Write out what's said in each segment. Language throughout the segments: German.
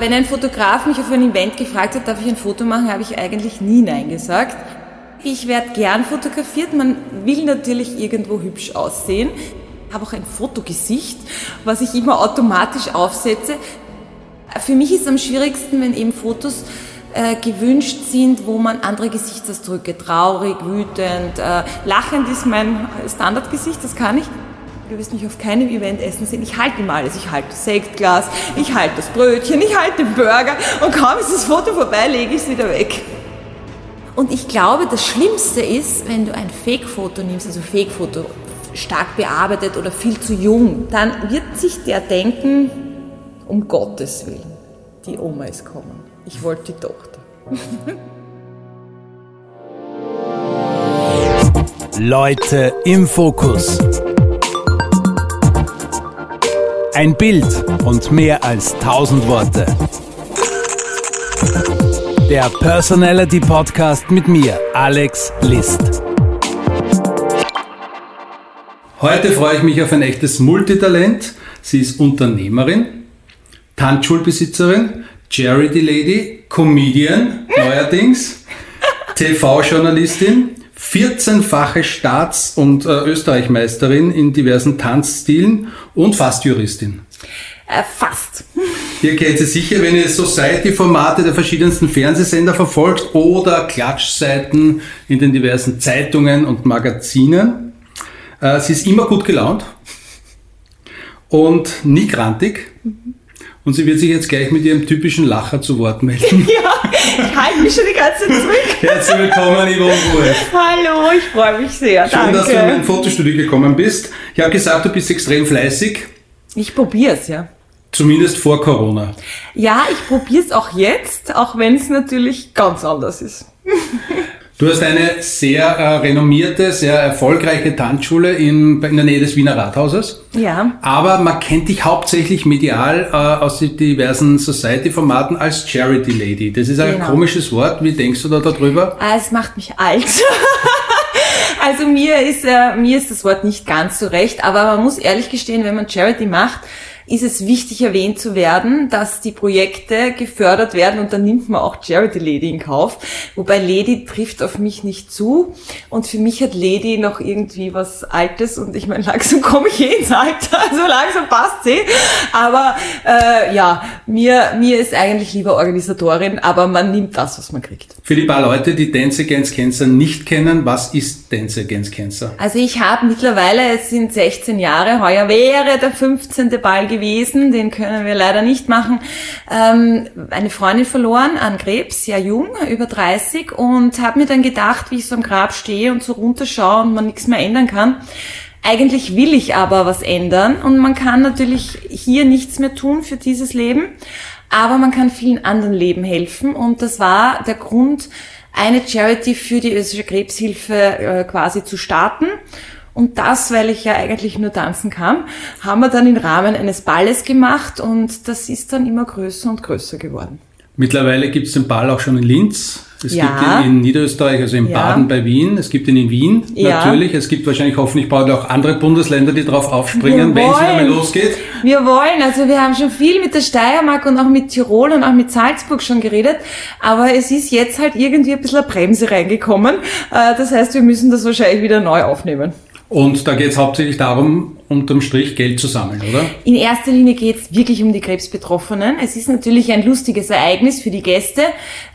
Wenn ein Fotograf mich auf ein Event gefragt hat, darf ich ein Foto machen, habe ich eigentlich nie Nein gesagt. Ich werde gern fotografiert. Man will natürlich irgendwo hübsch aussehen. Ich habe auch ein Fotogesicht, was ich immer automatisch aufsetze. Für mich ist es am schwierigsten, wenn eben Fotos äh, gewünscht sind, wo man andere Gesichtsausdrücke, traurig, wütend, äh, lachend ist mein Standardgesicht, das kann ich. Du wirst mich auf keinem Event essen sehen. Ich halte immer alles. Ich halte das Sektglas, ich halte das Brötchen, ich halte den Burger und kaum ist das Foto vorbei, lege ich es wieder weg. Und ich glaube, das Schlimmste ist, wenn du ein Fake-Foto nimmst, also Fake-Foto, stark bearbeitet oder viel zu jung, dann wird sich der denken, um Gottes Willen, die Oma ist kommen. Ich wollte die Tochter. Leute im Fokus. Ein Bild und mehr als tausend Worte. Der Personality Podcast mit mir, Alex List. Heute freue ich mich auf ein echtes Multitalent. Sie ist Unternehmerin, Tanzschulbesitzerin, Charity Lady, Comedian neuerdings, TV-Journalistin, 14-fache Staats- und äh, Österreichmeisterin in diversen Tanzstilen und fast Juristin. Äh, fast. Ihr kennt sie sicher, wenn ihr Society-Formate der verschiedensten Fernsehsender verfolgt oder Klatschseiten in den diversen Zeitungen und Magazinen. Äh, sie ist immer gut gelaunt und nie grantig. Und sie wird sich jetzt gleich mit ihrem typischen Lacher zu Wort melden. ja, ich halte mich schon die ganze Zeit zurück. Herzlich willkommen, Yvonne Ruhe. Hallo, ich freue mich sehr. Schön, Danke. dass du in mein Fotostudio gekommen bist. Ich habe gesagt, du bist extrem fleißig, Ich probiere es, ja. zumindest vor Corona. Ja, ich probiere es auch jetzt, auch wenn es natürlich ganz anders ist. Du hast eine sehr äh, renommierte, sehr erfolgreiche Tanzschule in, in der Nähe des Wiener Rathauses. Ja. Aber man kennt dich hauptsächlich medial äh, aus den diversen Society-Formaten als Charity Lady. Das ist ein Genau. komisches Wort. Wie denkst du da darüber? Ah, Es macht mich alt. Also mir ist, äh, mir ist das Wort nicht ganz so recht, aber man muss ehrlich gestehen, wenn man Charity macht, ist es wichtig erwähnt zu werden, dass die Projekte gefördert werden und dann nimmt man auch Charity Lady in Kauf. Wobei Lady trifft auf mich nicht zu und für mich hat Lady noch irgendwie was Altes und ich meine, langsam komme ich eh ins Alter, also langsam passt sie. Aber äh, ja, mir, mir ist eigentlich lieber Organisatorin, aber man nimmt das, was man kriegt. Für die paar Leute, die Dance Against Cancer nicht kennen, was ist Dance Against Cancer? Also ich habe mittlerweile, es sind 16 Jahre, heuer wäre der 15. Ball gewesen, den können wir leider nicht machen, ähm, eine Freundin verloren an Krebs, sehr jung, über 30 und habe mir dann gedacht, wie ich so am Grab stehe und so runterschaue und man nichts mehr ändern kann. Eigentlich will ich aber was ändern und man kann natürlich hier nichts mehr tun für dieses Leben, aber man kann vielen anderen Leben helfen und das war der Grund, eine Charity für die österreichische Krebshilfe äh, quasi zu starten. Und das, weil ich ja eigentlich nur tanzen kann, haben wir dann im Rahmen eines Balles gemacht und das ist dann immer größer und größer geworden. Mittlerweile gibt es den Ball auch schon in Linz. Es Ja. gibt ihn in Niederösterreich, also in Ja. Baden bei Wien. Es gibt ihn in Wien, Ja. natürlich. Es gibt wahrscheinlich hoffentlich bald auch andere Bundesländer, die drauf aufspringen, wenn es wieder mal losgeht. Wir wollen, also wir haben schon viel mit der Steiermark und auch mit Tirol und auch mit Salzburg schon geredet, aber es ist jetzt halt irgendwie ein bisschen eine Bremse reingekommen. Äh, Das heißt, wir müssen das wahrscheinlich wieder neu aufnehmen. Und da geht es hauptsächlich darum, unterm Strich Geld zu sammeln, oder? In erster Linie geht es wirklich um die Krebsbetroffenen. Es ist natürlich ein lustiges Ereignis für die Gäste,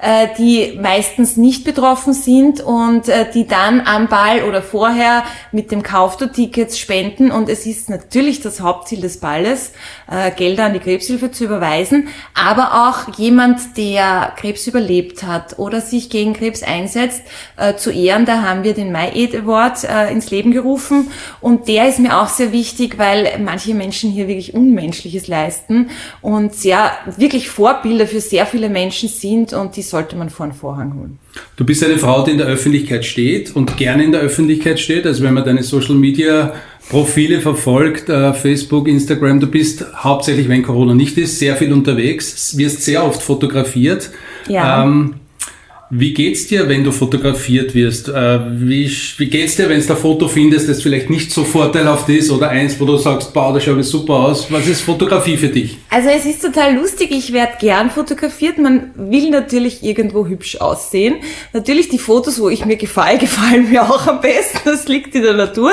äh, die meistens nicht betroffen sind und äh, die dann am Ball oder vorher mit dem Kauf der Tickets spenden. Und es ist natürlich das Hauptziel des Balles, äh, Gelder an die Krebshilfe zu überweisen, aber auch jemand, der Krebs überlebt hat oder sich gegen Krebs einsetzt, äh, zu ehren. Da haben wir den My Aid Award äh, ins Leben gerufen und der ist mir auch sehr wichtig, weil manche Menschen hier wirklich Unmenschliches leisten und sehr wirklich Vorbilder für sehr viele Menschen sind und die sollte man vor den Vorhang holen. Du bist eine Frau, die in der Öffentlichkeit steht und gerne in der Öffentlichkeit steht. Also wenn man deine Social Media Profile verfolgt, äh, Facebook, Instagram, du bist hauptsächlich, wenn Corona nicht ist, sehr viel unterwegs, wirst sehr oft fotografiert. Ja. Ähm, Wie geht's dir, wenn du fotografiert wirst? Äh, wie, wie geht's dir, wenn du ein Foto findest, das vielleicht nicht so vorteilhaft ist oder eins, wo du sagst, wow, das schaut super aus? Was ist Fotografie für dich? Also es ist total lustig. Ich werde gern fotografiert. Man will natürlich irgendwo hübsch aussehen. Natürlich die Fotos, wo ich mir gefalle, gefallen mir auch am besten. Das liegt in der Natur.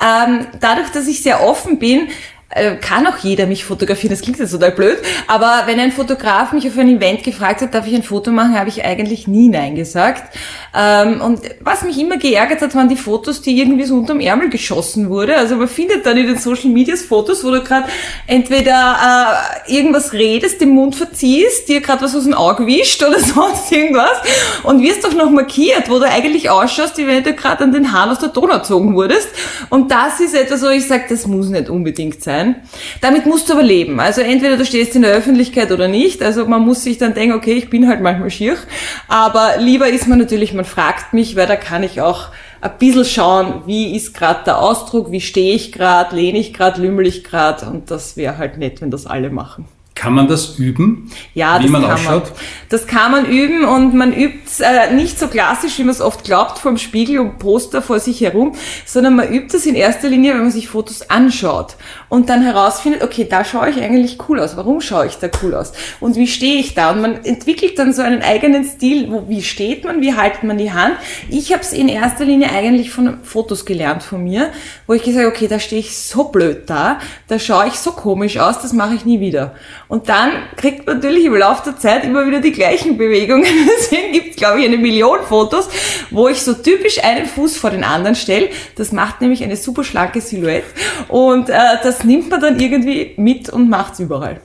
Ähm, dadurch, dass ich sehr offen bin, kann auch jeder mich fotografieren, das klingt jetzt total blöd, aber wenn ein Fotograf mich auf ein Event gefragt hat, darf ich ein Foto machen, habe ich eigentlich nie Nein gesagt. Ähm, und was mich immer geärgert hat, waren die Fotos, die irgendwie so unterm Ärmel geschossen wurde. Also man findet dann in den Social Medias Fotos, wo du gerade entweder äh, irgendwas redest, den Mund verziehst, dir gerade was aus dem Auge wischt oder sonst irgendwas und wirst doch noch markiert, wo du eigentlich ausschaust, wie wenn du gerade an den Haaren aus der Donau gezogen wurdest. Und das ist etwas, wo ich sage, das muss nicht unbedingt sein sein. Damit musst du aber leben. Also entweder du stehst in der Öffentlichkeit oder nicht. Also man muss sich dann denken, okay, ich bin halt manchmal schier. Aber lieber ist man natürlich, man fragt mich, weil da kann ich auch ein bisschen schauen, wie ist gerade der Ausdruck, wie stehe ich gerade, lehne ich gerade, lümmel ich gerade. Und das wäre halt nett, wenn das alle machen. Kann man das üben? Ja, wie das man kann ausschaut? man. Das kann man üben und man übt äh, nicht so klassisch, wie man es oft glaubt, vor dem Spiegel und Poster vor sich herum, sondern man übt es in erster Linie, wenn man sich Fotos anschaut und dann herausfindet, okay, da schaue ich eigentlich cool aus. Warum schaue ich da cool aus? Und wie stehe ich da? Und man entwickelt dann so einen eigenen Stil. Wo, wie steht man? Wie haltet man die Hand? Ich habe es in erster Linie eigentlich von Fotos gelernt von mir, wo ich gesagt habe, okay, da stehe ich so blöd da, da schaue ich so komisch aus, das mache ich nie wieder. Und dann kriegt man natürlich im Laufe der Zeit immer wieder die gleichen Bewegungen. Deswegen gibt es, glaube ich, eine Million Fotos, wo ich so typisch einen Fuß vor den anderen stelle. Das macht nämlich eine super schlanke Silhouette. Und äh, das nimmt man dann irgendwie mit und macht's überall.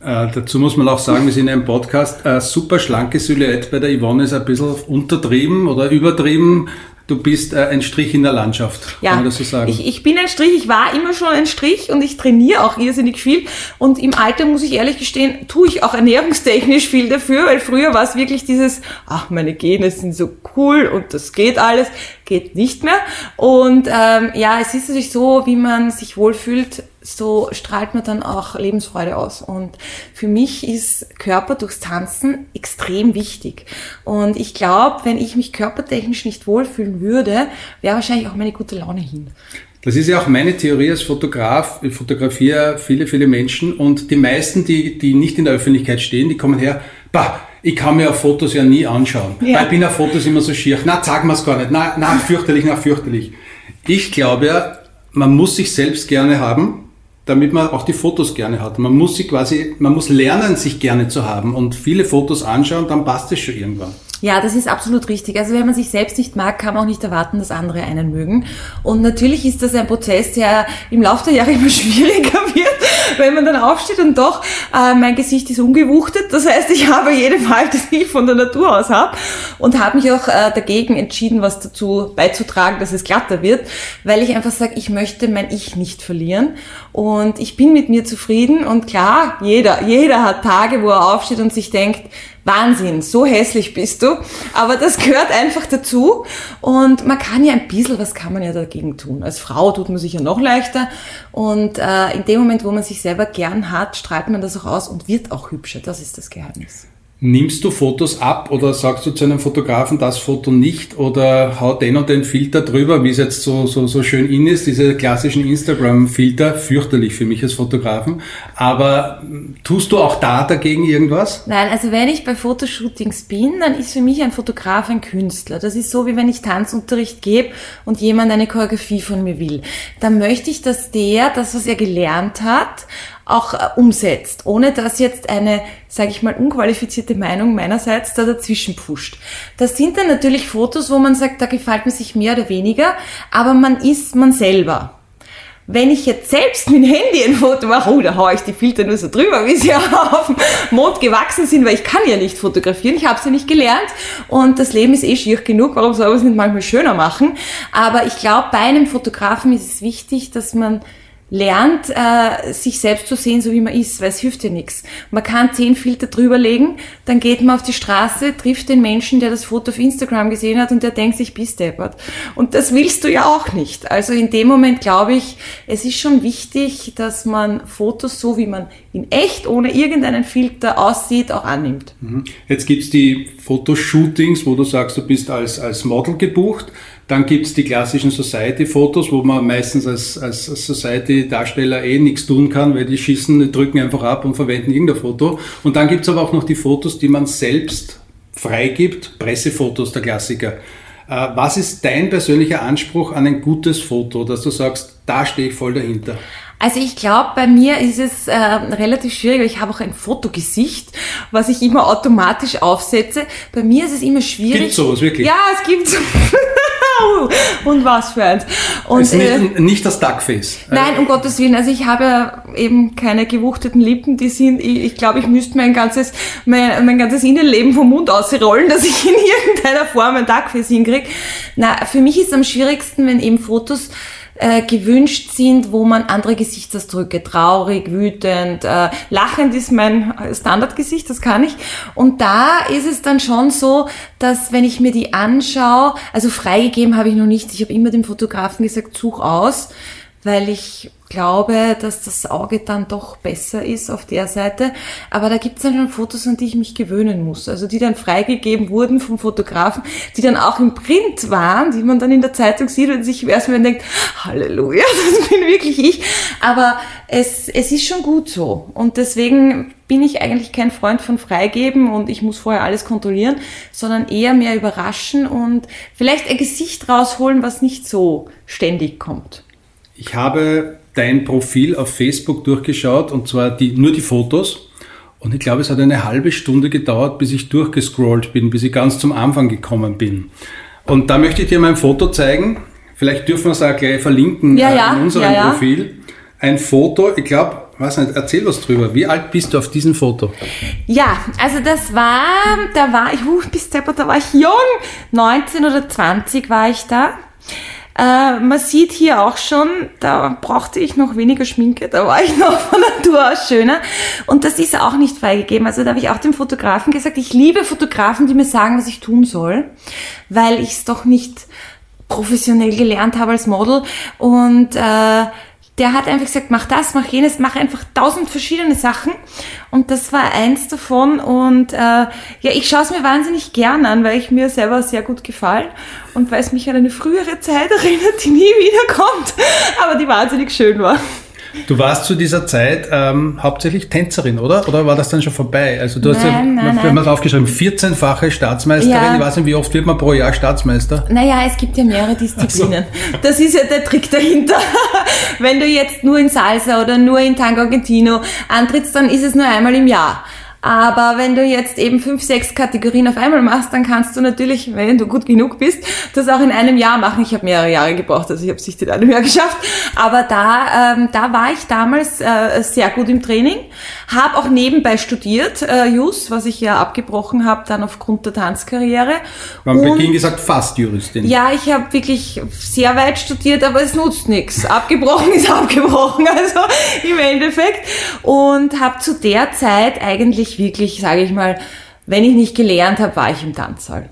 Äh, dazu muss man auch sagen, wir sind in einem Podcast. Eine super schlanke Silhouette bei der Yvonne ist ein bisschen untertrieben oder übertrieben. Du bist äh, ein Strich in der Landschaft, Ja, kann man das so sagen? Ich, ich bin ein Strich, ich war immer schon ein Strich und ich trainiere auch irrsinnig viel. Und im Alter, muss ich ehrlich gestehen, tue ich auch ernährungstechnisch viel dafür, weil früher war es wirklich dieses, ach, meine Gene sind so cool und das geht alles, geht nicht mehr. Und ähm, ja, es ist natürlich so, wie man sich wohlfühlt, so strahlt man dann auch Lebensfreude aus. Und für mich ist Körper durchs Tanzen extrem wichtig. Und ich glaube, wenn ich mich körpertechnisch nicht wohlfühlen würde, wäre wahrscheinlich auch meine gute Laune hin. Das ist ja auch meine Theorie als Fotograf. Ich fotografiere viele, viele Menschen und die meisten, die, die nicht in der Öffentlichkeit stehen, die kommen her, bah, ich kann mir auf Fotos ja nie anschauen. Ja. Weil ich bin auf Fotos immer so schier. Na, sag mir's gar nicht. Na, na, fürchterlich, na, fürchterlich. Ich glaube ja, man muss sich selbst gerne haben, damit man auch die Fotos gerne hat. Man muss sie quasi, man muss lernen, sich gerne zu haben und viele Fotos anschauen, dann passt es schon irgendwann. Ja, das ist absolut richtig. Also wenn man sich selbst nicht mag, kann man auch nicht erwarten, dass andere einen mögen. Und natürlich ist das ein Prozess, der im Laufe der Jahre immer schwieriger wird, wenn man dann aufsteht und doch, äh, mein Gesicht ist ungewuchtet. Das heißt, ich habe jede Fall, das ich von der Natur aus habe und habe mich auch äh, dagegen entschieden, was dazu beizutragen, dass es glatter wird, weil ich einfach sage, ich möchte mein Ich nicht verlieren und ich bin mit mir zufrieden und klar, jeder, jeder hat Tage, wo er aufsteht und sich denkt, Wahnsinn, so hässlich bist du. Aber das gehört einfach dazu. Und man kann ja ein bisschen, was kann man ja dagegen tun? Als Frau tut man sich ja noch leichter. Und äh, in dem Moment, wo man sich selber gern hat, strahlt man das auch aus und wird auch hübscher. Das ist das Geheimnis. Nimmst du Fotos ab oder sagst du zu einem Fotografen das Foto nicht oder hau den und den Filter drüber, wie es jetzt so, so, so schön in ist, diese klassischen Instagram-Filter, fürchterlich für mich als Fotografen. Aber tust du auch da dagegen irgendwas? Nein, also wenn ich bei Fotoshootings bin, dann ist für mich ein Fotograf ein Künstler. Das ist so, wie wenn ich Tanzunterricht gebe und jemand eine Choreografie von mir will. Dann möchte ich, dass der das, was er gelernt hat, auch äh, umsetzt, ohne dass jetzt eine, sage ich mal, unqualifizierte Meinung meinerseits da dazwischen pusht. Das sind dann natürlich Fotos, wo man sagt, da gefällt mir sich mehr oder weniger, aber man ist man selber. Wenn ich jetzt selbst mit dem Handy ein Foto mache, oh, da haue ich die Filter nur so drüber, wie sie auf dem Mond gewachsen sind, weil ich kann ja nicht fotografieren, ich habe sie ja nicht gelernt und das Leben ist eh schier genug, warum soll man es nicht manchmal schöner machen? Aber ich glaube, bei einem Fotografen ist es wichtig, dass man lernt, äh, sich selbst zu sehen, so wie man ist, weil es hilft ja nichts. Man kann zehn Filter drüberlegen, dann geht man auf die Straße, trifft den Menschen, der das Foto auf Instagram gesehen hat und der denkt sich, bist deppert. Und das willst du ja auch nicht. Also in dem Moment glaube ich, es ist schon wichtig, dass man Fotos so, wie man in echt, ohne irgendeinen Filter aussieht, auch annimmt. Mhm. Jetzt gibt's die Fotoshootings, wo du sagst, du bist als, als Model gebucht. Dann gibt's die klassischen Society-Fotos, wo man meistens als, als Society-Darsteller eh nichts tun kann, weil die schießen, drücken einfach ab und verwenden irgendein Foto. Und dann gibt's aber auch noch die Fotos, die man selbst freigibt, Pressefotos, der Klassiker. Äh, was ist dein persönlicher Anspruch an ein gutes Foto, dass du sagst, da stehe ich voll dahinter? Also ich glaube, bei mir ist es äh, relativ schwierig, weil ich habe auch ein Fotogesicht, was ich immer automatisch aufsetze. Bei mir ist es immer schwierig. Gibt sowas wirklich? Ja, es gibt so. Und was für eins. Und, ist nicht, äh, nicht das Duckface. Nein, um Gottes Willen. Also ich habe ja eben keine gewuchteten Lippen. Die sind, ich, ich glaube, ich müsste mein ganzes, mein, mein ganzes Innenleben vom Mund ausrollen, dass ich in irgendeiner Form ein Duckface hinkriege. Na, für mich ist es am schwierigsten, wenn eben Fotos äh, gewünscht sind, wo man andere Gesichtsausdrücke, traurig, wütend, äh, lachend ist mein Standardgesicht, das kann ich. Und da ist es dann schon so, dass wenn ich mir die anschaue, also freigegeben habe ich noch nichts, ich habe immer dem Fotografen gesagt, such aus, weil ich glaube, dass das Auge dann doch besser ist auf der Seite. Aber da gibt es dann schon Fotos, an die ich mich gewöhnen muss. Also die dann freigegeben wurden vom Fotografen, die dann auch im Print waren, die man dann in der Zeitung sieht und sich erstmal denkt, Halleluja, das bin wirklich ich. Aber es, es ist schon gut so. Und deswegen bin ich eigentlich kein Freund von Freigeben und ich muss vorher alles kontrollieren, sondern eher mehr überraschen und vielleicht ein Gesicht rausholen, was nicht so ständig kommt. Ich habe dein Profil auf Facebook durchgeschaut und zwar die, nur die Fotos. Und ich glaube, es hat eine halbe Stunde gedauert, bis ich durchgescrollt bin, bis ich ganz zum Anfang gekommen bin. Und da möchte ich dir mein Foto zeigen. Vielleicht dürfen wir es auch gleich verlinken ja, ja, in unserem ja. Profil. Ein Foto, ich glaube, weiß nicht, erzähl was drüber. Wie alt bist du auf diesem Foto? Ja, also das war, da war ich, uh, bis da war ich jung, 19 oder 20 war ich da. Äh, man sieht hier auch schon, da brauchte ich noch weniger Schminke, da war ich noch von Natur aus schöner. Und das ist auch nicht freigegeben. Also da habe ich auch dem Fotografen gesagt, ich liebe Fotografen, die mir sagen, was ich tun soll, weil ich es doch nicht professionell gelernt habe als Model. Und äh, der hat einfach gesagt, mach das, mach jenes, mach einfach tausend verschiedene Sachen. Und das war eins davon. Und äh, ja, ich schaue es mir wahnsinnig gern an, weil ich mir selber sehr gut gefallen und weil es mich an eine frühere Zeit erinnert, die nie wiederkommt, aber die wahnsinnig schön war. Du warst zu dieser Zeit ähm, hauptsächlich Tänzerin, oder? Oder war das dann schon vorbei? Also du nein, hast ja, nein, wir haben das aufgeschrieben, 14-fache Staatsmeisterin. Ja. Ich weiß nicht, wie oft wird man pro Jahr Staatsmeister? Naja, es gibt ja mehrere Disziplinen. So. Das ist ja der Trick dahinter. Wenn du jetzt nur in Salsa oder nur in Tango Argentino antrittst, dann ist es nur einmal im Jahr. Aber wenn du jetzt eben fünf, sechs Kategorien auf einmal machst, dann kannst du natürlich, wenn du gut genug bist, das auch in einem Jahr machen. Ich habe mehrere Jahre gebraucht, also ich habe es nicht in einem Jahr geschafft. Aber da, ähm, da war ich damals äh, sehr gut im Training, habe auch nebenbei studiert, äh, Jus, was ich ja abgebrochen habe, dann aufgrund der Tanzkarriere. Am Beginn gesagt fast Juristin. Ja, ich habe wirklich sehr weit studiert, aber es nutzt nichts. Abgebrochen ist abgebrochen, also im Endeffekt. Und habe zu der Zeit eigentlich wirklich, sage ich mal, wenn ich nicht gelernt habe, war ich im Tanzsaal.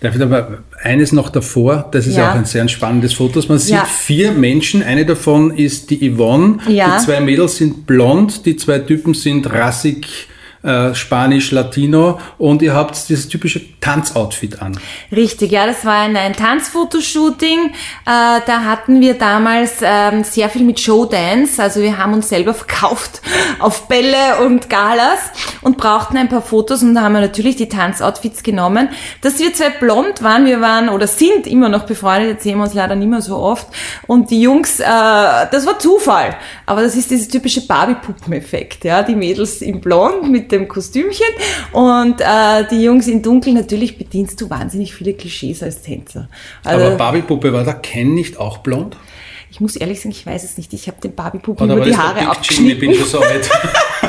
Darf ich aber eines noch davor, das ist ja, auch ein sehr spannendes Foto. Man sieht ja. vier Menschen, eine davon ist die Yvonne, ja. die zwei Mädels sind blond, die zwei Typen sind rassig, äh, Spanisch, Latino und ihr habt dieses typische Tanzoutfit an. Richtig, ja, das war ein, ein Tanzfotoshooting. Äh, da hatten wir damals ähm, sehr viel mit Showdance, also wir haben uns selber verkauft auf Bälle und Galas und brauchten ein paar Fotos und da haben wir natürlich die Tanzoutfits genommen. Dass wir zwei blond waren, wir waren oder sind immer noch befreundet, jetzt sehen wir uns leider nicht mehr so oft und die Jungs, äh, das war Zufall, aber das ist dieses typische Barbie-Puppen-Effekt, ja, die Mädels in blond mit dem Kostümchen und äh, die Jungs in dunkel. Natürlich bedienst du wahnsinnig viele Klischees als Tänzer. Also, Aber Barbie-Puppe war der Ken nicht auch blond? Ich muss ehrlich sagen, ich weiß es nicht. Ich habe den Barbie-Puppen über die Haare abgeschnitten. Ich bin schon so alt.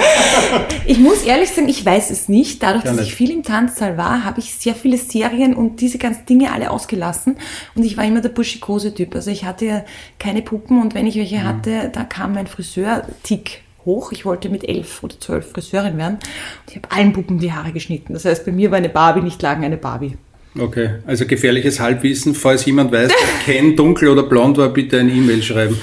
ich muss ehrlich sagen, ich weiß es nicht. Dadurch, Ja, dass nicht. ich viel im Tanzsaal war, habe ich sehr viele Serien und diese ganzen Dinge alle ausgelassen. Und ich war immer der buschikose-Typ. Also ich hatte keine Puppen und wenn ich welche Mhm. hatte, da kam mein Friseur-Tick hoch. Ich wollte mit elf oder zwölf Friseurin werden. Und ich habe allen Puppen die Haare geschnitten. Das heißt, bei mir war eine Barbie nicht lang eine Barbie. Okay, also gefährliches Halbwissen. Falls jemand weiß, Ken dunkel oder blond war, bitte eine E-Mail schreiben.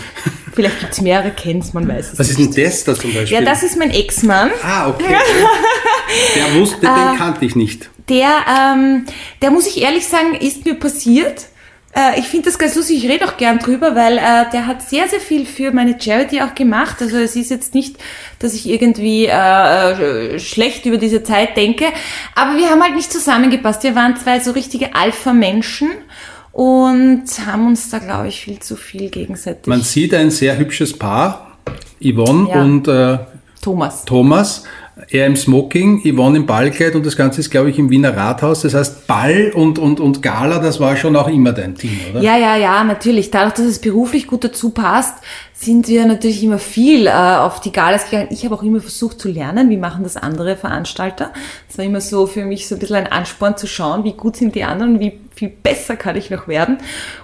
Vielleicht gibt's mehrere Kens, man weiß es Was ist nicht. denn das da zum Beispiel? Ja, das ist mein Ex-Mann. ah, okay. Der wusste, den kannte ich nicht. Der, ähm, der muss ich ehrlich sagen, ist mir passiert. Äh, ich finde das ganz lustig, ich rede auch gern drüber, weil äh, der hat sehr, sehr viel für meine Charity auch gemacht. Also es ist jetzt nicht, dass ich irgendwie äh, äh, schlecht über diese Zeit denke, aber wir haben halt nicht zusammengepasst. Wir waren zwei so richtige Alpha-Menschen und haben uns da, glaube ich, viel zu viel gegenseitig. Man sieht ein sehr hübsches Paar, Yvonne Ja. und äh, Thomas. Thomas. Er im Smoking, Yvonne im Ballkleid und das Ganze ist, glaube ich, im Wiener Rathaus. Das heißt, Ball und, und, und Gala, das war schon auch immer dein Team, oder? Ja, ja, ja, natürlich. Dadurch, dass es beruflich gut dazu passt, sind wir natürlich immer viel äh, auf die Galas gegangen. Ich habe auch immer versucht zu lernen, wie machen das andere Veranstalter. Das war immer so für mich so ein bisschen ein Ansporn zu schauen, wie gut sind die anderen, wie viel besser kann ich noch werden.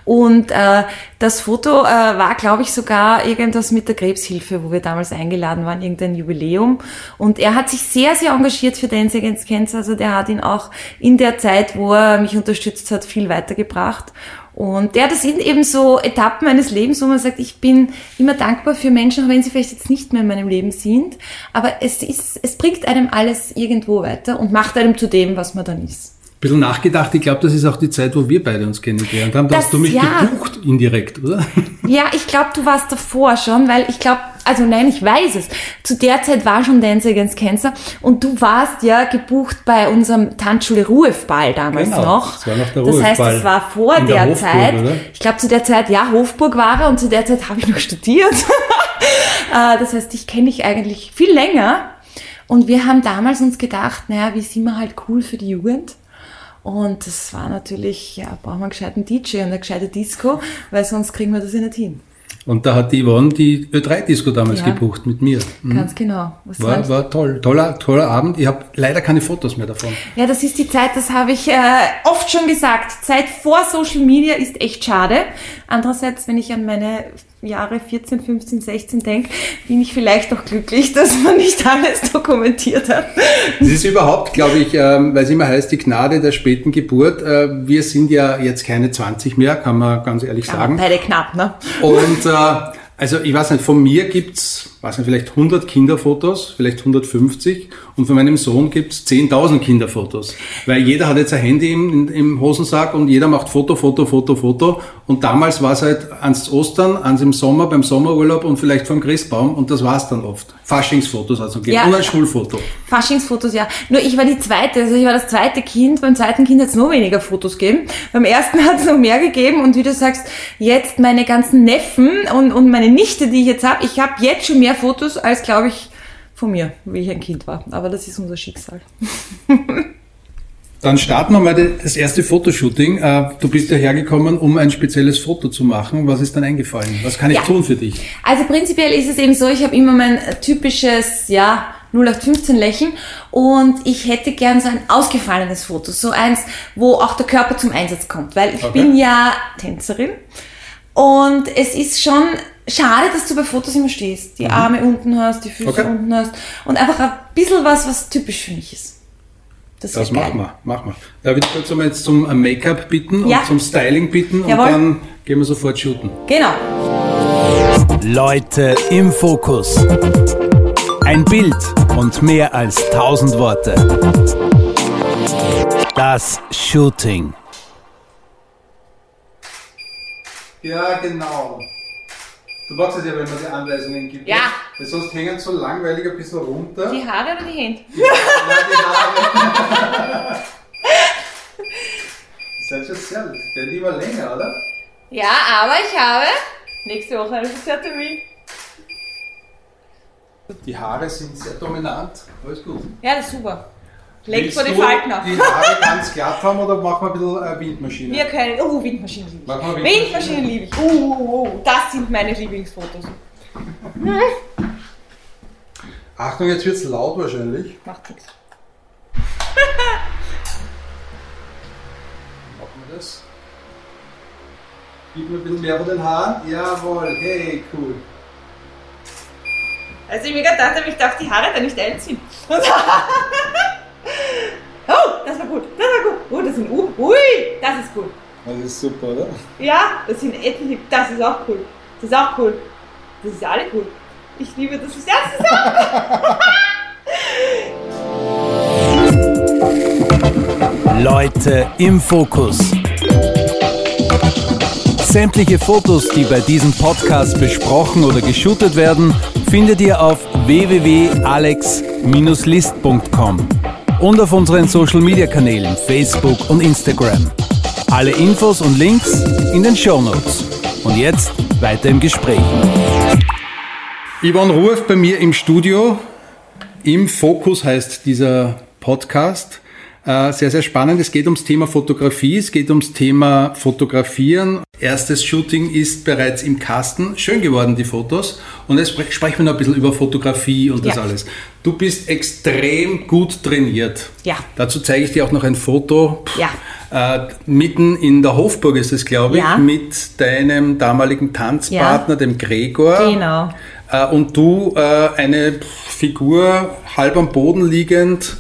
Und äh, das Foto äh, war, glaube ich, sogar irgendwas mit der Krebshilfe, wo wir damals eingeladen waren, irgendein Jubiläum. Und er hat sich sehr, sehr engagiert für Dance Against Cancer. Also der hat ihn auch in der Zeit, wo er mich unterstützt hat, viel weitergebracht. Und ja, das sind eben so Etappen meines Lebens, wo man sagt, ich bin immer dankbar für Menschen, auch wenn sie vielleicht jetzt nicht mehr in meinem Leben sind. Aber es ist, es bringt einem alles irgendwo weiter und macht einem zu dem, was man dann ist. Ein bisschen nachgedacht, ich glaube, das ist auch die Zeit, wo wir beide uns kennengelernt haben. Da Das- hast du mich ja. gebucht indirekt, oder? Ja, ich glaube, du warst davor schon, weil ich glaube, also nein, ich weiß es. Zu der Zeit war schon Dance Against Cancer und du warst ja gebucht bei unserem Tanzschule Ruhefball damals Genau, noch. das war noch der Das heißt, Ruhefball. das war vor der der, Hofburg, Zeit. oder? Ich glaube, zu der Zeit, ja, Hofburg war er und zu der Zeit habe ich noch studiert. Äh, das heißt, ich kenne dich eigentlich viel länger. Und wir haben damals uns gedacht, naja, wie sind wir halt cool für die Jugend? Und das war natürlich, ja, brauchen wir einen gescheiten DJ und eine gescheite Disco, weil sonst kriegen wir das ja nicht hin. Und da hat die Yvonne die Ö3-Disco damals Ja. gebucht mit mir. Mhm. Ganz genau. Was War, war toll. Toller, toller Abend. Ich habe leider keine Fotos mehr davon. Ja, das ist die Zeit, das habe ich äh, oft schon gesagt. Zeit vor Social Media ist echt schade. Andererseits, wenn ich an meine Jahre 14, 15, 16 denke, bin ich vielleicht auch glücklich, dass man nicht alles dokumentiert hat. Es ist überhaupt, glaube ich, ähm, weil es immer heißt, die Gnade der späten Geburt. Äh, wir sind ja jetzt keine 20 mehr, kann man ganz ehrlich sagen. Beide knapp, ne? Und äh, also ich weiß nicht, von mir gibt's, weiß nicht, vielleicht 100 Kinderfotos, vielleicht 150 und von meinem Sohn gibt's 10.000 Kinderfotos. Weil jeder hat jetzt ein Handy im, im Hosensack und jeder macht Foto, Foto, Foto, Foto. Und damals war es halt ans Ostern, ans im Sommer, beim Sommerurlaub und vielleicht vom Christbaum und das war's dann oft. Faschingsfotos also gegeben Ja. und ein Schulfoto. Faschingsfotos, ja. Nur ich war die zweite, also ich war das zweite Kind. Beim zweiten Kind hat es noch weniger Fotos gegeben. Beim ersten hat es noch mehr gegeben. Und wie du sagst, jetzt meine ganzen Neffen und, und meine Nichte, die ich jetzt habe, ich habe jetzt schon mehr Fotos als, glaube ich, von mir, wie ich ein Kind war. Aber das ist unser Schicksal. Dann starten wir mal das erste Fotoshooting. Äh, Du bist ja hergekommen, um ein spezielles Foto zu machen. Was ist dann eingefallen? Was kann ich Ja. tun für dich? Also prinzipiell ist es eben so, ich habe immer mein typisches, ja, 0815 Lächeln und ich hätte gern so ein ausgefallenes Foto, so eins, wo auch der Körper zum Einsatz kommt, weil ich Okay. bin ja Tänzerin und es ist schon schade, dass du bei Fotos immer stehst, die Arme unten hast, die Füße Mhm. Okay. unten hast und einfach ein bisschen was, was typisch für mich ist. Das, Das wär machen geil. wir, machen wir. Da würde ich kurz einmal jetzt zum äh, Make-up bitten Ja. und zum Styling bitten Jawohl. und dann gehen wir sofort shooten. Genau. Leute im Fokus. Ein Bild und mehr als tausend Worte. Das Shooting. Ja, genau. Du magst es ja, wenn man die Anweisungen gibt. Ja. Weil sonst hängen so langweilig ein bisschen runter. Die Haare oder die Hände? Ja, die Haare. Das ist halt schon sehr, werden die immer länger, oder? Ja, aber ich habe nächste Woche einen Friseurtermin. Die Haare sind sehr dominant. Alles gut. Ja, das ist super. Willst vor die ab. die Haare ganz glatt haben oder machen wir ein bisschen äh, Windmaschine? Wir können. Oh, Windmaschinen liebe ich. Windmaschine. Windmaschinen liebe ich. Oh, oh, oh, das sind meine Lieblingsfotos. Achtung, jetzt wird's laut wahrscheinlich. Macht nichts. Machen wir das. Gib mir ein bisschen mehr von den Haaren. Jawohl, hey, cool. Also ich mir gedacht habe, ich darf die Haare da nicht einziehen. oh, das war gut, das war gut. Oh, das sind, uh, ui, das ist cool. Das ist super, oder? Ja, das sind etliche, das ist auch cool. Das ist auch cool. Das ist alle cool. Ich liebe das, das ist auch Leute im Fokus. Sämtliche Fotos, die bei diesem Podcast besprochen oder geshootet werden, findet ihr auf www.alex-list.com und auf unseren Social Media Kanälen Facebook und Instagram. Alle Infos und Links in den Show Notes. Und jetzt weiter im Gespräch. Yvonne Ruef bei mir im Studio. Im Fokus heißt dieser Podcast. Äh, Sehr, sehr spannend. Es geht ums Thema Fotografie, es geht ums Thema Fotografieren. Erstes Shooting ist bereits im Kasten. Schön geworden, die Fotos. Und jetzt spre- sprechen wir noch ein bisschen über Fotografie und das Ja. alles. Du bist extrem gut trainiert. Ja. Dazu zeige ich dir auch noch ein Foto. Ja. Äh, mitten in der Hofburg ist es, glaube ich, Ja. mit deinem damaligen Tanzpartner, dem Gregor. Genau. Äh, und du äh, eine Figur halb am Boden liegend.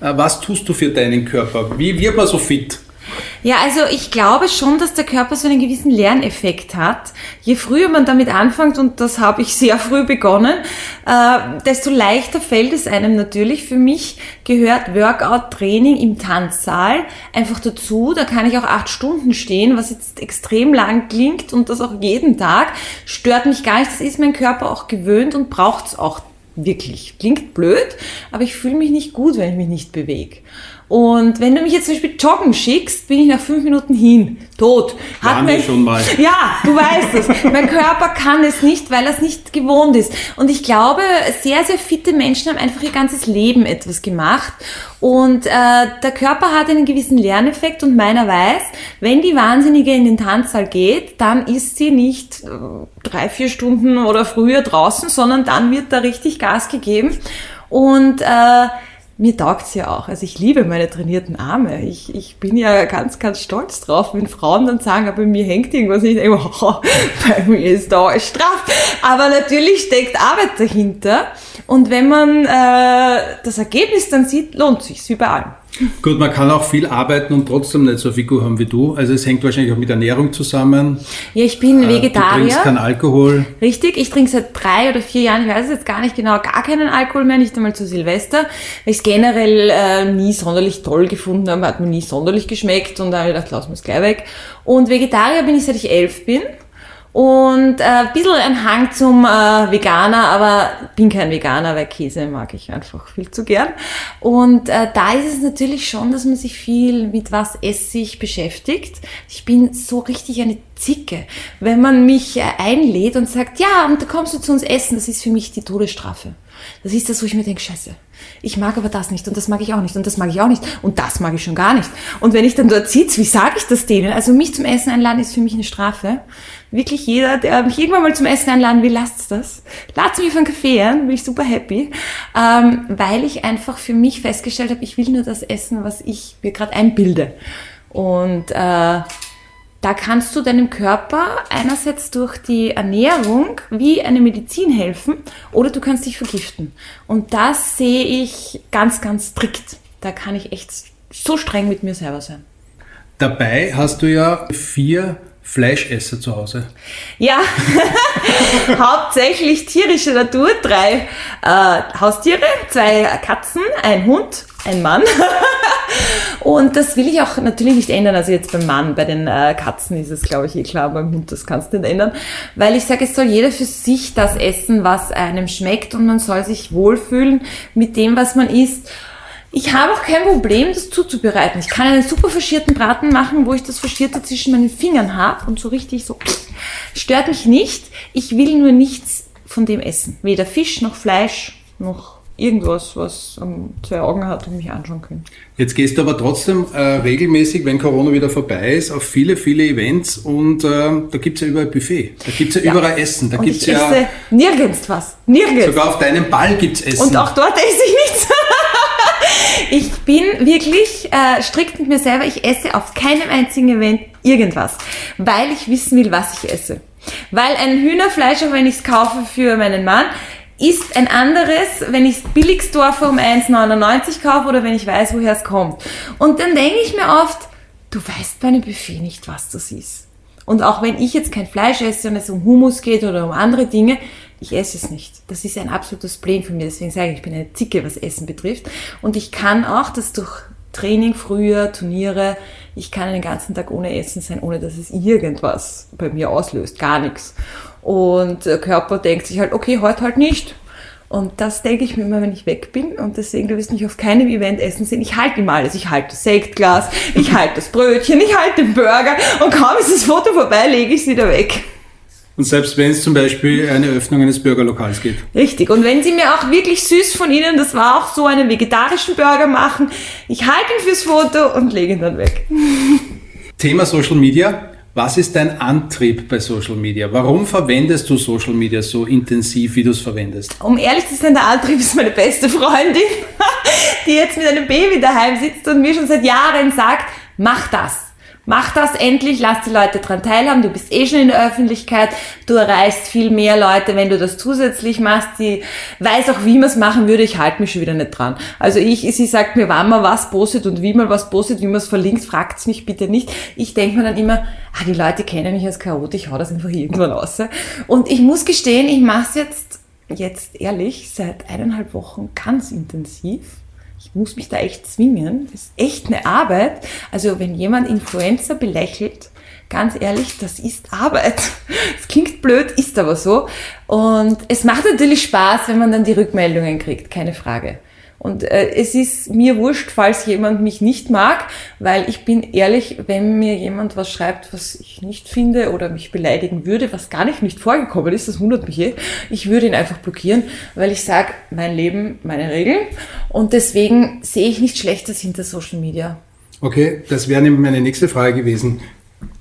Äh, was tust du für deinen Körper? Wie wird man so fit? Ja, also ich glaube schon, dass der Körper so einen gewissen Lerneffekt hat. Je früher man damit anfängt, und das habe ich sehr früh begonnen, äh, desto leichter fällt es einem natürlich. Für mich gehört Workout-Training im Tanzsaal einfach dazu. Da kann ich auch acht Stunden stehen, was jetzt extrem lang klingt und das auch jeden Tag. Stört mich gar nicht. Das ist mein Körper auch gewöhnt und braucht es auch wirklich. Klingt blöd, aber ich fühle mich nicht gut, wenn ich mich nicht bewege. Und wenn du mich jetzt zum Beispiel joggen schickst, bin ich nach fünf Minuten hin. Tot. Waren wir schon mal. Ja, du weißt es. mein Körper kann es nicht, weil er es nicht gewohnt ist. Und ich glaube, sehr, sehr fitte Menschen haben einfach ihr ganzes Leben etwas gemacht. Und äh, der Körper hat einen gewissen Lerneffekt und meiner weiß, wenn die Wahnsinnige in den Tanzsaal geht, dann ist sie nicht äh, drei, vier Stunden oder früher draußen, sondern dann wird da richtig Gas gegeben. Und äh, mir taugt's ja auch. Also ich liebe meine trainierten Arme. Ich, ich bin ja ganz, ganz stolz drauf, wenn Frauen dann sagen, aber mir hängt irgendwas nicht. Ich oh, bei mir ist da alles straff. Aber natürlich steckt Arbeit dahinter. Und wenn man äh, das Ergebnis dann sieht, lohnt sich's wie bei allem. Gut, man kann auch viel arbeiten und trotzdem nicht so eine Figur haben wie du. Also es hängt wahrscheinlich auch mit Ernährung zusammen. Ja, ich bin Äh, Du Vegetarier. trinkst keinen Alkohol. Richtig, ich trinke seit drei oder vier Jahren, ich weiß es jetzt gar nicht genau, gar keinen Alkohol mehr, nicht einmal zu Silvester, weil ich es generell äh, nie sonderlich toll gefunden habe, hat mir nie sonderlich geschmeckt und da habe ich gedacht, lass mir es gleich weg. Und Vegetarier bin ich, seit ich elf bin. Und äh, ein bisschen ein Hang zum äh, Veganer, aber bin kein Veganer, weil Käse mag ich einfach viel zu gern. Und äh, da ist es natürlich schon, dass man sich viel mit was esse ich beschäftigt. Ich bin so richtig eine Zicke. Wenn man mich äh, einlädt und sagt, ja, und da kommst du zu uns essen, das ist für mich die Todesstrafe. Das ist das, wo ich mir denke, scheiße, ich mag aber das nicht und das mag ich auch nicht und das mag ich auch nicht und das mag ich schon gar nicht. Und wenn ich dann dort sitze, wie sage ich das denen? Also mich zum Essen einladen ist für mich eine Strafe. Wirklich jeder, der mich irgendwann mal zum Essen einladen will, lasst das. Lasst mich für einen Kaffee ein, bin ich super happy. Ähm, weil ich einfach für mich festgestellt habe, ich will nur das essen, was ich mir gerade einbilde. Und äh, da kannst du deinem Körper einerseits durch die Ernährung wie eine Medizin helfen oder du kannst dich vergiften. Und das sehe ich ganz, ganz strikt. Da kann ich echt so streng mit mir selber sein. Dabei hast du ja vier Fleischesser zu Hause. Ja, hauptsächlich tierische Natur. Drei äh, Haustiere, zwei Katzen, ein Hund, ein Mann. Und das will ich auch natürlich nicht ändern. Also jetzt beim Mann, bei den äh, Katzen ist es, glaube ich, eh klar, beim Hund, das kannst du nicht ändern. Weil ich sage, es soll jeder für sich das essen, was einem schmeckt und man soll sich wohlfühlen mit dem, was man isst. Ich habe auch kein Problem, das zuzubereiten. Ich kann einen super faschierten Braten machen, wo ich das Faschierte zwischen meinen Fingern habe und so richtig so. Stört mich nicht. Ich will nur nichts von dem essen. Weder Fisch noch Fleisch noch irgendwas, was ähm, zwei Augen hat und mich anschauen können. Jetzt gehst du aber trotzdem äh, regelmäßig, wenn Corona wieder vorbei ist, auf viele, viele Events und äh, da gibt's ja überall Buffet. Da gibt's ja, ja. überall Essen. Da und gibt's ja nirgends was. Nirgends. Sogar auf deinem Ball gibt's Essen. Und auch dort esse ich. Ich bin wirklich äh, strikt mit mir selber. Ich esse auf keinem einzigen Event irgendwas, weil ich wissen will, was ich esse. Weil ein Hühnerfleisch, auch wenn ich es kaufe für meinen Mann, ist ein anderes, wenn ich Billigsdorfer um 1,99 kaufe oder wenn ich weiß, woher es kommt. Und dann denke ich mir oft, du weißt bei einem Buffet nicht, was das ist. Und auch wenn ich jetzt kein Fleisch esse und es um Hummus geht oder um andere Dinge, ich esse es nicht. Das ist ein absolutes Problem für mich. Deswegen sage ich, ich bin eine Zicke, was Essen betrifft. Und ich kann auch das durch Training früher, Turniere, ich kann den ganzen Tag ohne Essen sein, ohne dass es irgendwas bei mir auslöst. Gar nichts. Und der Körper denkt sich halt, okay, heute halt nicht. Und das denke ich mir immer, wenn ich weg bin. Und deswegen, du wirst mich auf keinem Event essen sehen. Ich halte immer alles. Ich halte das Sektglas, ich halte das Brötchen, ich halte den Burger. Und kaum ist das Foto vorbei, lege ich es wieder weg. Und selbst wenn es zum Beispiel eine Öffnung eines Burgerlokals gibt. Richtig. Und wenn Sie mir auch wirklich süß von Ihnen, das war auch so, einen vegetarischen Burger machen, ich halte ihn fürs Foto und lege ihn dann weg. Thema Social Media. Was ist dein Antrieb bei Social Media? Warum verwendest du Social Media so intensiv, wie du es verwendest? Um ehrlich zu sein, der Antrieb ist meine beste Freundin, die jetzt mit einem Baby daheim sitzt und mir schon seit Jahren sagt, mach das Mach das endlich, lass die Leute dran teilhaben, du bist eh schon in der Öffentlichkeit, du erreichst viel mehr Leute, wenn du das zusätzlich machst. Sie weiß auch, wie man es machen würde, ich halte mich schon wieder nicht dran. Also ich, sie sagt mir, wann man was postet und wie man was postet, wie man es verlinkt, fragt's mich bitte nicht. Ich denke mir dann immer, ah, die Leute kennen mich als Chaot, ich hau das einfach irgendwann raus. Und ich muss gestehen, ich mache es jetzt, jetzt ehrlich, seit eineinhalb Wochen ganz intensiv ich muss mich da echt zwingen. Das ist echt eine Arbeit. Also wenn jemand Influencer belächelt, ganz ehrlich, das ist Arbeit. Es klingt blöd, ist aber so. Und es macht natürlich Spaß, wenn man dann die Rückmeldungen kriegt, keine Frage. Und äh, es ist mir wurscht, falls jemand mich nicht mag, weil ich bin ehrlich, wenn mir jemand was schreibt, was ich nicht finde oder mich beleidigen würde, was gar nicht nicht vorgekommen ist, das wundert mich eh, ich würde ihn einfach blockieren, weil ich sage, mein Leben, meine Regeln. Und deswegen sehe ich nichts Schlechtes hinter Social Media. Okay, das wäre meine nächste Frage gewesen.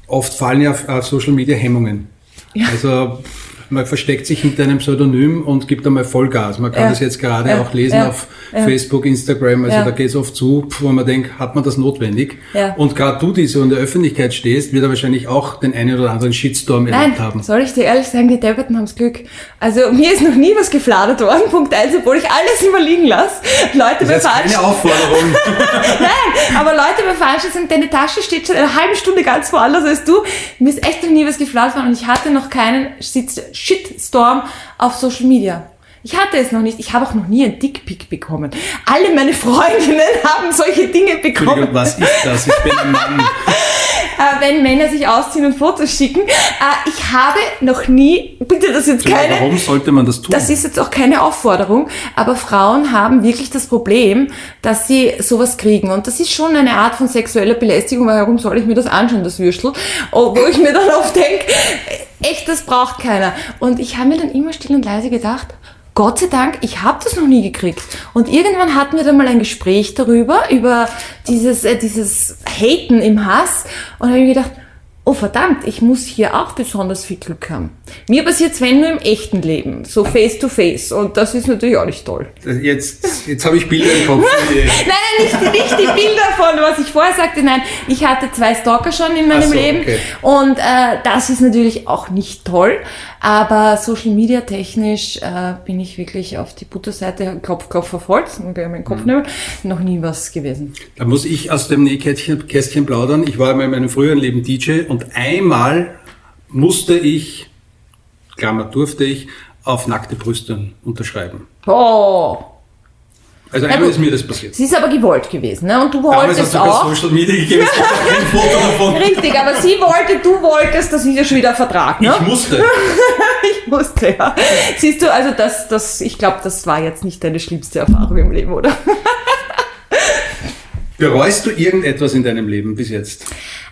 Oft fallen ja auf Social Media Hemmungen. Ja. Also man versteckt sich hinter einem Pseudonym und gibt einmal Vollgas. Man kann ja. das jetzt gerade ja. auch lesen ja. auf Facebook, Instagram, also da geht es oft zu, wo man denkt, hat man das notwendig? Und gerade du, die so in der Öffentlichkeit stehst, wird er wahrscheinlich auch den einen oder anderen Shitstorm erlebt haben. Soll ich dir ehrlich sagen, die Depperten haben's Glück. Also mir ist noch nie was gefladert worden, Punkt eins, obwohl ich alles immer liegen lasse. Leute das ist keine Aufforderung. Nein, aber Leute bei Veranstaltungen deine Tasche steht schon eine halbe Stunde ganz woanders als du. Mir ist echt noch nie was gefladert worden und ich hatte noch keinen Shitstorm auf Social Media. Ich hatte es noch nicht. Ich habe auch noch nie ein Dickpick bekommen. Alle meine Freundinnen haben solche Dinge bekommen. Was ist das? Ich bin ein Mann. äh, wenn Männer sich ausziehen und Fotos schicken. Äh, ich habe noch nie, bitte das jetzt keine. Warum sollte man das tun? Das ist jetzt auch keine Aufforderung, aber Frauen haben wirklich das Problem, dass sie sowas kriegen. Und das ist schon eine Art von sexueller Belästigung, weil warum soll ich mir das anschauen, das Würstel? Oh, wo ich mir dann oft denke, echt, das braucht keiner. Und ich habe mir dann immer still und leise gedacht, Gott sei Dank, ich habe das noch nie gekriegt. Und irgendwann hatten wir dann mal ein Gespräch darüber, über dieses, äh, dieses Haten im Hass. Und habe ich gedacht, oh verdammt, ich muss hier auch besonders viel Glück haben. Mir passiert es, wenn nur im echten Leben, so face to face. Und das ist natürlich auch nicht toll. Jetzt, jetzt habe ich Bilder im Kopf. nein, nicht, nicht die Bilder von, was ich vorher sagte. Nein, ich hatte zwei Stalker schon in meinem so, Leben. Okay. Und äh, das ist natürlich auch nicht toll. Aber Social Media technisch äh, bin ich wirklich auf die Butterseite, Klopf, Klopf auf Holz, und meinen Kopf mhm. noch nie was gewesen. Da muss ich aus dem Nähkästchen plaudern. Ich war in meinem früheren Leben DJ und einmal musste ich, Klammer durfte ich, auf nackte Brüste unterschreiben. Oh! Also einmal ist mir das passiert. Es ist aber gewollt gewesen, ne? Und du wolltest Damals hast auch. Social Media gegeben, es gibt kein Foto davon. Richtig, aber sie wollte, du wolltest, das ist ja schon wieder ein Vertrag, ne? Ich musste. ich musste, ja. Siehst du, also das, das, ich glaube, das war jetzt nicht deine schlimmste Erfahrung im Leben, oder? Bereust du irgendetwas in deinem Leben bis jetzt?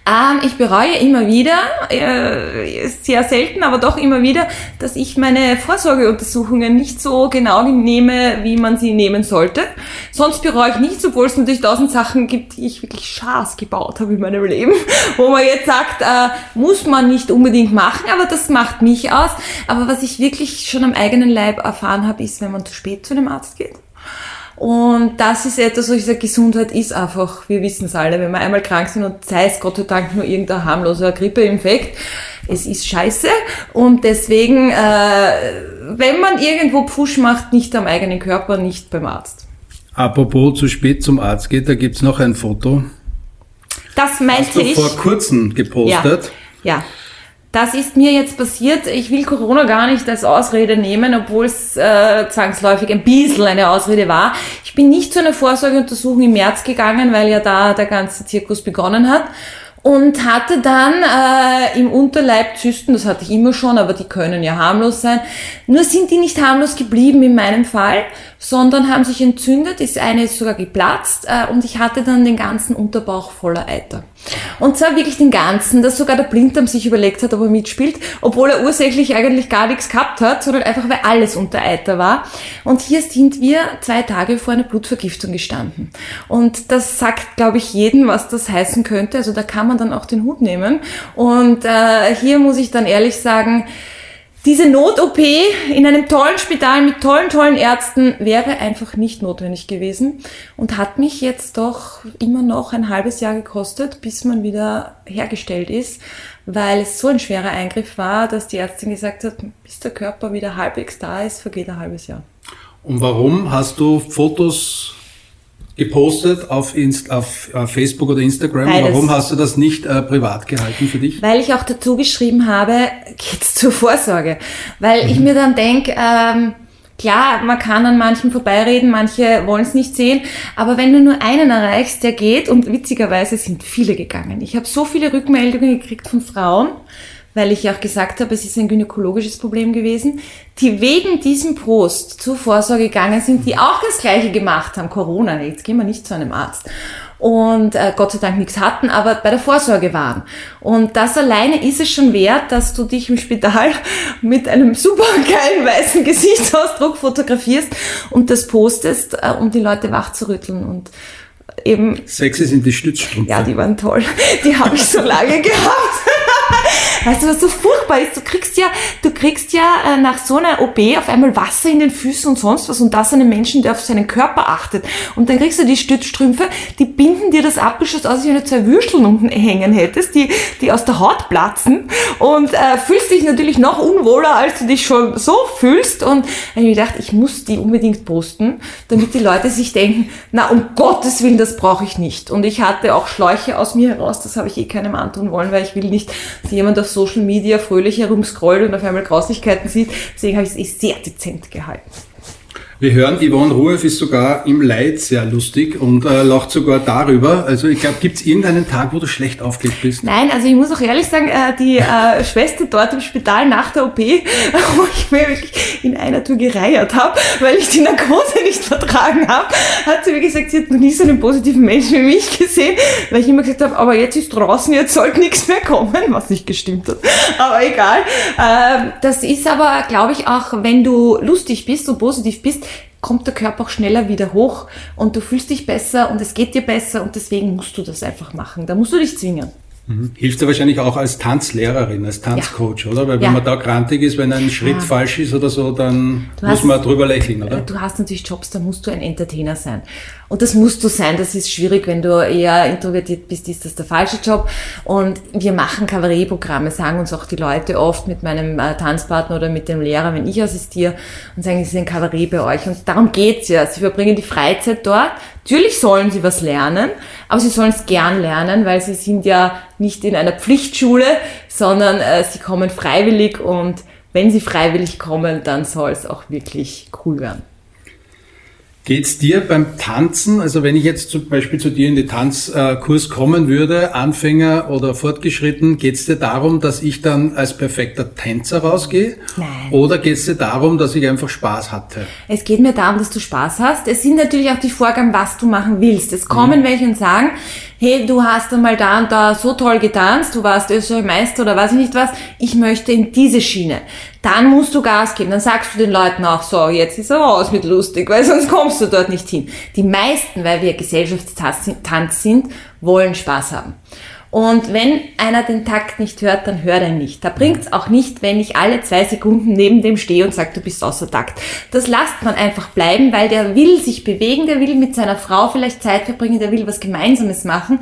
Ähm, ich bereue immer wieder, äh, sehr selten, aber doch immer wieder, dass ich meine Vorsorgeuntersuchungen nicht so genau nehme, wie man sie nehmen sollte. Sonst bereue ich nichts, obwohl es natürlich tausend Sachen gibt, die ich wirklich schaß gebaut habe in meinem Leben, wo man jetzt sagt, äh, muss man nicht unbedingt machen, aber das macht mich aus. Aber was ich wirklich schon am eigenen Leib erfahren habe, ist, wenn man zu spät zu einem Arzt geht. Und das ist etwas, wo ich sage, Gesundheit ist einfach, wir wissen es alle, wenn wir einmal krank sind und sei es Gott sei Dank nur irgendein harmloser Grippeinfekt, es ist scheiße und deswegen, äh, wenn man irgendwo Push macht, nicht am eigenen Körper, nicht beim Arzt. Apropos zu spät zum Arzt geht, da gibt's noch ein Foto. Das meinte Hast du ich. vor kurzem gepostet. Ja. ja. Das ist mir jetzt passiert. Ich will Corona gar nicht als Ausrede nehmen, obwohl es äh, zwangsläufig ein bisschen eine Ausrede war. Ich bin nicht zu einer Vorsorgeuntersuchung im März gegangen, weil ja da der ganze Zirkus begonnen hat und hatte dann äh, im Unterleib Zysten, das hatte ich immer schon, aber die können ja harmlos sein. Nur sind die nicht harmlos geblieben in meinem Fall, sondern haben sich entzündet, ist eine sogar geplatzt äh, und ich hatte dann den ganzen Unterbauch voller Eiter. Und zwar wirklich den ganzen, dass sogar der Blinddarm sich überlegt hat, ob er mitspielt, obwohl er ursächlich eigentlich gar nichts gehabt hat, sondern einfach weil alles unter Eiter war. Und hier sind wir zwei Tage vor einer Blutvergiftung gestanden. Und das sagt, glaube ich, jedem, was das heißen könnte. Also da kann man dann auch den Hut nehmen. Und äh, hier muss ich dann ehrlich sagen, diese Not-OP in einem tollen Spital mit tollen, tollen Ärzten wäre einfach nicht notwendig gewesen und hat mich jetzt doch immer noch ein halbes Jahr gekostet, bis man wieder hergestellt ist, weil es so ein schwerer Eingriff war, dass die Ärztin gesagt hat, bis der Körper wieder halbwegs da ist, vergeht ein halbes Jahr. Und warum hast du Fotos gepostet auf, Inst auf uh, Facebook oder Instagram. Beides. Warum hast du das nicht äh, privat gehalten für dich? Weil ich auch dazu geschrieben habe, geht's zur Vorsorge. Weil mhm. ich mir dann denke, ähm, klar, man kann an manchen vorbeireden, manche wollen es nicht sehen, aber wenn du nur einen erreichst, der geht, und witzigerweise sind viele gegangen. Ich habe so viele Rückmeldungen gekriegt von Frauen, weil ich ja auch gesagt habe, es ist ein gynäkologisches Problem gewesen, die wegen diesem Post zur Vorsorge gegangen sind, die auch das Gleiche gemacht haben, Corona, jetzt gehen wir nicht zu einem Arzt und äh, Gott sei Dank nichts hatten, aber bei der Vorsorge waren. Und das alleine ist es schon wert, dass du dich im Spital mit einem super geilen weißen Gesichtsausdruck fotografierst und das postest, äh, um die Leute wach zu rütteln und eben. Sexy sind die Stützstrümpfe. Ja, die waren toll. Die habe ich so lange gehabt. Weißt du, was so furchtbar ist? Du kriegst ja, du kriegst ja äh, nach so einer OP auf einmal Wasser in den Füßen und sonst was und das einen Menschen, der auf seinen Körper achtet. Und dann kriegst du die Stützstrümpfe, die binden dir das Abgeschoss aus, als wenn du zwei Würsteln unten hängen hättest, die, die aus der Haut platzen und äh, fühlst dich natürlich noch unwohler, als du dich schon so fühlst. Und ich habe gedacht, ich muss die unbedingt posten, damit die Leute sich denken, na um Gottes Willen, das brauche ich nicht. Und ich hatte auch Schläuche aus mir heraus, das habe ich eh keinem antun wollen, weil ich will nicht, dass jemand auf Social Media fröhlich herumscrollt und auf einmal Grauslichkeiten sieht. Deswegen habe ich es eh sehr dezent gehalten. Wir hören, Yvonne Rueff ist sogar im Leid sehr lustig und äh, lacht sogar darüber. Also ich glaube, gibt es irgendeinen Tag, wo du schlecht aufgelegt bist? Nein, also ich muss auch ehrlich sagen, äh, die äh, Schwester dort im Spital nach der OP, wo ich mir wirklich in einer Tour gereiert habe, weil ich die Narkose nicht vertragen habe, hat sie mir gesagt, sie hat noch nie so einen positiven Menschen wie mich gesehen, weil ich immer gesagt habe, aber jetzt ist draußen, jetzt sollte nichts mehr kommen, was nicht gestimmt hat. Aber egal. Äh, das ist aber, glaube ich, auch, wenn du lustig bist und positiv bist, kommt der Körper auch schneller wieder hoch und du fühlst dich besser und es geht dir besser und deswegen musst du das einfach machen. Da musst du dich zwingen. Mhm. Hilft dir wahrscheinlich auch als Tanzlehrerin, als Tanzcoach, ja. oder? Weil wenn ja. man da grantig ist, wenn ein Schritt ja. falsch ist oder so, dann du muss hast, man drüber lächeln, oder? Du hast natürlich Jobs, da musst du ein Entertainer sein. Und das musst du sein, das ist schwierig, wenn du eher introvertiert bist, ist das der falsche Job. Und wir machen Kabarettprogramme, sagen uns auch die Leute oft mit meinem äh, Tanzpartner oder mit dem Lehrer, wenn ich assistiere, und sagen, es ist ein Kabarett bei euch. Und darum geht's ja. Sie verbringen die Freizeit dort. Natürlich sollen sie was lernen, aber sie sollen es gern lernen, weil sie sind ja nicht in einer Pflichtschule, sondern äh, sie kommen freiwillig und wenn sie freiwillig kommen, dann soll es auch wirklich cool werden. Geht's dir beim Tanzen, also wenn ich jetzt zum Beispiel zu dir in den Tanzkurs kommen würde, Anfänger oder fortgeschritten, geht's dir darum, dass ich dann als perfekter Tänzer rausgehe? Nein. Oder geht's dir darum, dass ich einfach Spaß hatte? Es geht mir darum, dass du Spaß hast. Es sind natürlich auch die Vorgaben, was du machen willst. Es kommen mhm. welche und sagen, hey, du hast einmal da und da so toll getanzt, du warst Österreich Meister oder weiß ich nicht was, ich möchte in diese Schiene. Dann musst du Gas geben, dann sagst du den Leuten auch so, jetzt ist er raus mit lustig, weil sonst kommst du dort nicht hin. Die meisten, weil wir Gesellschaftstanz sind, wollen Spaß haben. Und wenn einer den Takt nicht hört, dann hört er nicht. Da bringt's auch nicht, wenn ich alle zwei Sekunden neben dem stehe und sage, du bist außer Takt. Das lasst man einfach bleiben, weil der will sich bewegen, der will mit seiner Frau vielleicht Zeit verbringen, der will was Gemeinsames machen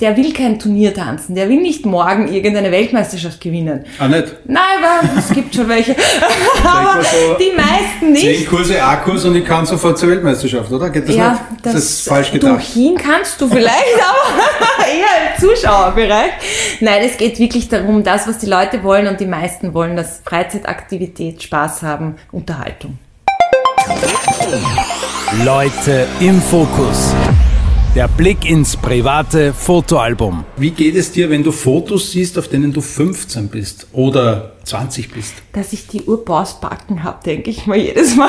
der will kein Turnier tanzen, der will nicht morgen irgendeine Weltmeisterschaft gewinnen. Ah, nicht? Nein, aber es gibt schon welche. aber so die meisten nicht. Zehn Kurse, A-Kurs und ich kann sofort zur Weltmeisterschaft, oder? Geht das ja, nicht? Das, das ist falsch gedacht. Du hin kannst du vielleicht, aber eher im Zuschauerbereich. Nein, es geht wirklich darum, das, was die Leute wollen und die meisten wollen, dass Freizeitaktivität, Spaß haben, Unterhaltung. Leute im Fokus. Der Blick ins private Fotoalbum. Wie geht es dir, wenn du Fotos siehst, auf denen du 15 bist oder 20 bist? Dass ich die Urbausbacken habe, denke ich mal jedes Mal.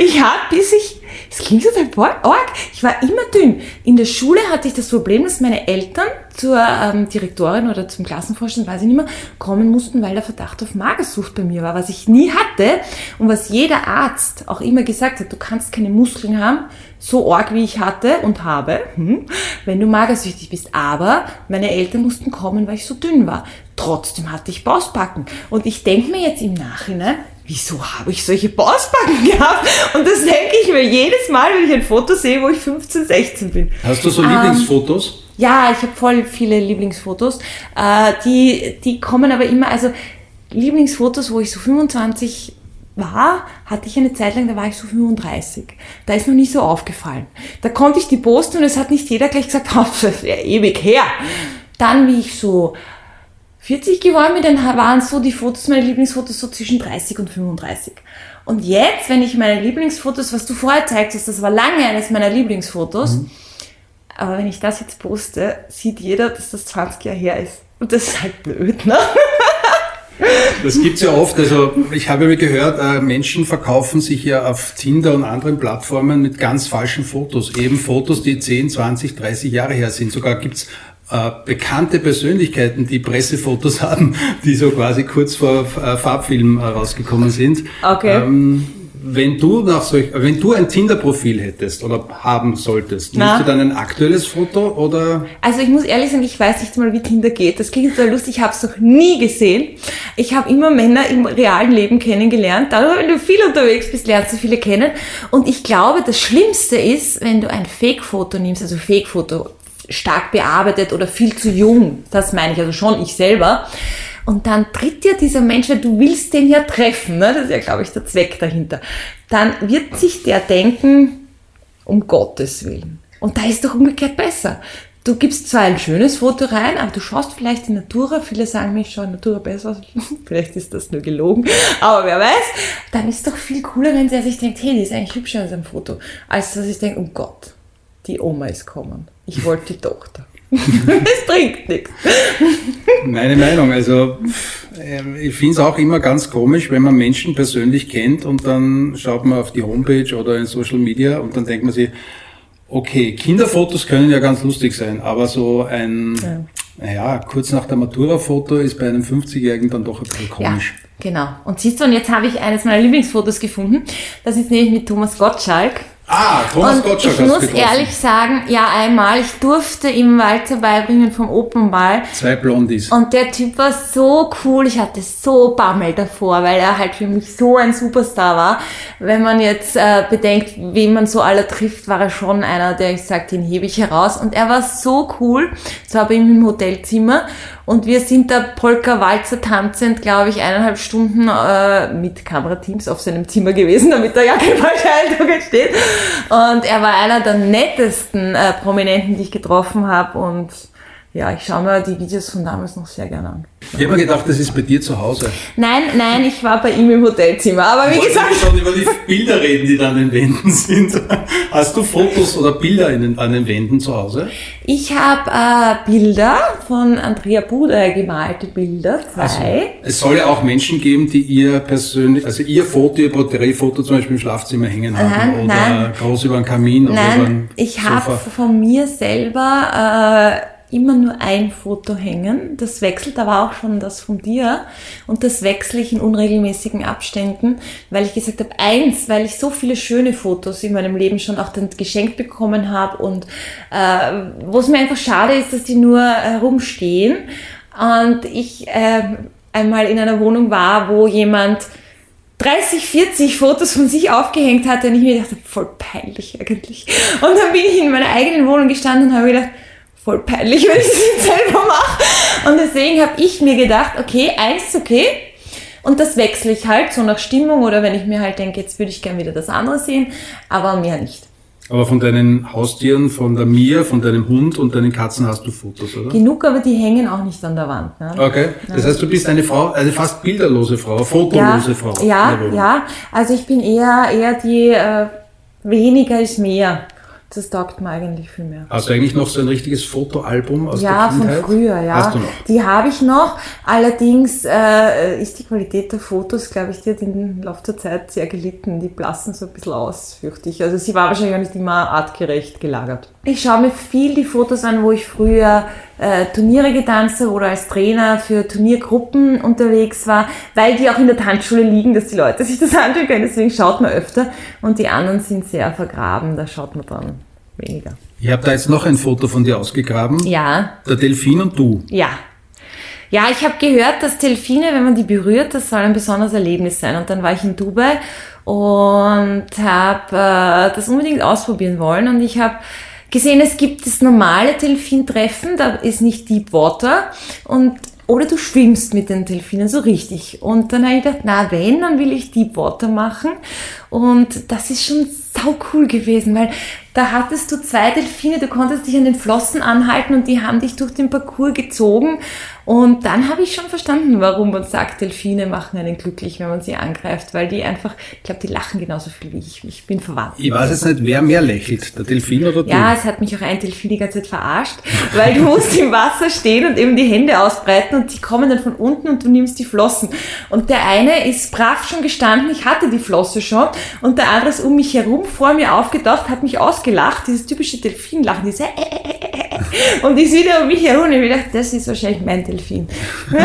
Ich habe, bis ich, es klingt total arg, ich war immer dünn. In der Schule hatte ich das Problem, dass meine Eltern zur ähm, Direktorin oder zum Klassenvorstand, weiß ich nicht mehr, kommen mussten, weil der Verdacht auf Magersucht bei mir war, was ich nie hatte und was jeder Arzt auch immer gesagt hat, du kannst keine Muskeln haben, so arg wie ich hatte und habe, hm, wenn du magersüchtig bist. Aber meine Eltern mussten kommen, weil ich so dünn war. Trotzdem hatte ich Bausbacken. Und ich denke mir jetzt im Nachhinein, wieso habe ich solche Bausbacken gehabt? Und das denke ich mir jedes Mal, wenn ich ein Foto sehe, wo ich 15, 16 bin. Hast du so ähm, Lieblingsfotos? Ja, ich habe voll viele Lieblingsfotos. Äh, die, die kommen aber immer, also Lieblingsfotos, wo ich so 25 war, hatte ich eine Zeit lang, da war ich so 35. Da ist mir nicht so aufgefallen. Da konnte ich die posten und es hat nicht jeder gleich gesagt, oh, das ist ja ewig her. Dann, wie ich so 40 geworden bin, dann waren so die Fotos, meine Lieblingsfotos so zwischen 30 und 35. Und jetzt, wenn ich meine Lieblingsfotos, was du vorher zeigst, das war lange eines meiner Lieblingsfotos, mhm. aber wenn ich das jetzt poste, sieht jeder, dass das 20 Jahre her ist. Und das ist halt blöd, ne? Das gibt's ja oft. Also ich habe ja gehört, äh, Menschen verkaufen sich ja auf Tinder und anderen Plattformen mit ganz falschen Fotos. Eben Fotos, die 10, 20, 30 Jahre her sind. Sogar gibt's äh, bekannte Persönlichkeiten, die Pressefotos haben, die so quasi kurz vor äh, Farbfilm rausgekommen sind. Okay. Ähm, wenn du nach solch, wenn du ein Tinder-Profil hättest oder haben solltest, nimmst du dann ein aktuelles Foto oder? Also ich muss ehrlich sagen, ich weiß nicht mal, wie Tinder geht. Das klingt total lustig, ich habe es noch nie gesehen. Ich habe immer Männer im realen Leben kennengelernt. Darüber, wenn du viel unterwegs bist, lernst du viele kennen. Und ich glaube, das Schlimmste ist, wenn du ein Fake-Foto nimmst, also Fake-Foto, stark bearbeitet oder viel zu jung. Das meine ich also schon ich selber und dann tritt dir dieser Mensch, weil du willst den ja treffen, ne? das ist ja, glaube ich, der Zweck dahinter, dann wird sich der denken, um Gottes Willen. Und da ist doch umgekehrt besser. Du gibst zwar ein schönes Foto rein, aber du schaust vielleicht in Natura. Viele sagen mir, ich schaue in Natura besser aus. vielleicht ist das nur gelogen. Aber wer weiß, dann ist doch viel cooler, wenn der sich denkt, hey, die ist eigentlich hübscher als ein Foto. Als dass ich denke, oh Gott, die Oma ist kommen. Ich wollte die Tochter. es bringt nichts. Meine Meinung, also ähm, ich finde es auch immer ganz komisch, wenn man Menschen persönlich kennt und dann schaut man auf die Homepage oder in Social Media und dann denkt man sich, okay, Kinderfotos können ja ganz lustig sein, aber so ein, ja. naja, kurz nach der Matura-Foto ist bei einem 50-Jährigen dann doch ein bisschen komisch. Ja, genau. Und siehst du, und jetzt habe ich eines meiner Lieblingsfotos gefunden. Das ist nämlich mit Thomas Gottschalk. Ah, Thomas und Gottschalk Ich muss getroffen. ehrlich sagen, ja einmal, ich durfte ihm Walzer beibringen vom Opernball. Zwei Blondies. Und der Typ war so cool, ich hatte so Bammel davor, weil er halt für mich so ein Superstar war. Wenn man jetzt äh, bedenkt, wen man so alle trifft, war er schon einer, der ich sagte, den hebe ich heraus. Und er war so cool, so habe ich ihm im Hotelzimmer und wir sind da Polka-Walzer tanzend, glaube ich, eineinhalb Stunden äh, mit Kamerateams auf seinem Zimmer gewesen, damit da ja kein falscher Eindruck entsteht. Und er war einer der nettesten äh, Prominenten, die ich getroffen habe. Und ja, ich schaue mir die Videos von damals noch sehr gerne an. Ich habe mir gedacht, das ist bei dir zu Hause. Nein, nein, ich war bei ihm im Hotelzimmer. Aber wie gesagt. Wir schon über die Bilder reden, die da an den Wänden sind. Hast du Fotos oder Bilder den, an den Wänden zu Hause? Ich habe äh, Bilder von Andrea Buder, gemalte Bilder, zwei. Also, es soll ja auch Menschen geben, die ihr persönlich, also ihr Foto, ihr Porträtfoto zum Beispiel im Schlafzimmer hängen haben nein, oder nein. groß über den Kamin nein, oder über ein Ich habe von mir selber äh, immer nur ein Foto hängen. Das wechselt aber auch schon das von dir. Und das wechsle ich in unregelmäßigen Abständen, weil ich gesagt habe, eins, weil ich so viele schöne Fotos in meinem Leben schon auch dann geschenkt bekommen habe und äh, wo es mir einfach schade ist, dass die nur herumstehen. Und ich äh, einmal in einer Wohnung war, wo jemand 30, 40 Fotos von sich aufgehängt hatte und ich mir dachte, voll peinlich eigentlich. Und dann bin ich in meiner eigenen Wohnung gestanden und habe gedacht, voll peinlich, wenn ich das jetzt selber mache. Und deswegen habe ich mir gedacht, okay, eins ist okay. Und das wechsle ich halt so nach Stimmung oder wenn ich mir halt denke, jetzt würde ich gern wieder das andere sehen, aber mehr nicht. Aber von deinen Haustieren, von der Mia, von deinem Hund und deinen Katzen hast du Fotos, oder? Genug, aber die hängen auch nicht an der Wand. Ne? Okay. Das heißt, du bist eine Frau, eine fast bilderlose Frau, fotolose ja, Frau. Ja, ja. Also ich bin eher, eher die äh, weniger ist mehr. Das taugt mir eigentlich viel mehr. Hast du eigentlich noch so ein richtiges Fotoalbum aus ja, der Kindheit? von früher, ja. Hast du noch? Die habe ich noch. Allerdings äh, ist die Qualität der Fotos, glaube ich, die hat in Laufe der Zeit sehr gelitten. Die blassen so ein bisschen aus, fürchte ich. Also sie war wahrscheinlich auch nicht immer artgerecht gelagert. Ich schaue mir viel die Fotos an, wo ich früher äh, Turniere getanzt habe oder als Trainer für Turniergruppen unterwegs war, weil die auch in der Tanzschule liegen, dass die Leute sich das anschauen können. Deswegen schaut man öfter. Und die anderen sind sehr vergraben, da schaut man dann weniger. Ich habe da jetzt noch ein Foto von dir ausgegraben. Ja. Der Delfin und du. Ja. Ja, ich habe gehört, dass Delfine, wenn man die berührt, das soll ein besonderes Erlebnis sein. Und dann war ich in Dubai und habe äh, das unbedingt ausprobieren wollen. Und ich habe gesehen, es gibt das normale Delfintreffen, da ist nicht Deep Water. Und oder du schwimmst mit den Delfinen so richtig. Und dann habe ich gedacht, na wenn, dann will ich Deep Water machen. Und das ist schon sau cool gewesen, weil da hattest du zwei Delfine, du konntest dich an den Flossen anhalten und die haben dich durch den Parcours gezogen. Und dann habe ich schon verstanden, warum man sagt, Delfine machen einen glücklich, wenn man sie angreift, weil die einfach, ich glaube, die lachen genauso viel wie ich. Ich bin verwandt. Ich weiß jetzt nicht, wer mehr lächelt, der Delfin oder du? Ja, es hat mich auch ein Delfin die ganze Zeit verarscht, weil du musst im Wasser stehen und eben die Hände ausbreiten und die kommen dann von unten und du nimmst die Flossen. Und der eine ist brav schon gestanden, ich hatte die Flosse schon und der andere ist um mich herum vor mir aufgetaucht, hat mich ausgelacht, dieses typische Delfinlachen, dieses äh, äh, äh, und ist wieder um mich herum und ich dachte, das ist wahrscheinlich mein Delfin. Delfin.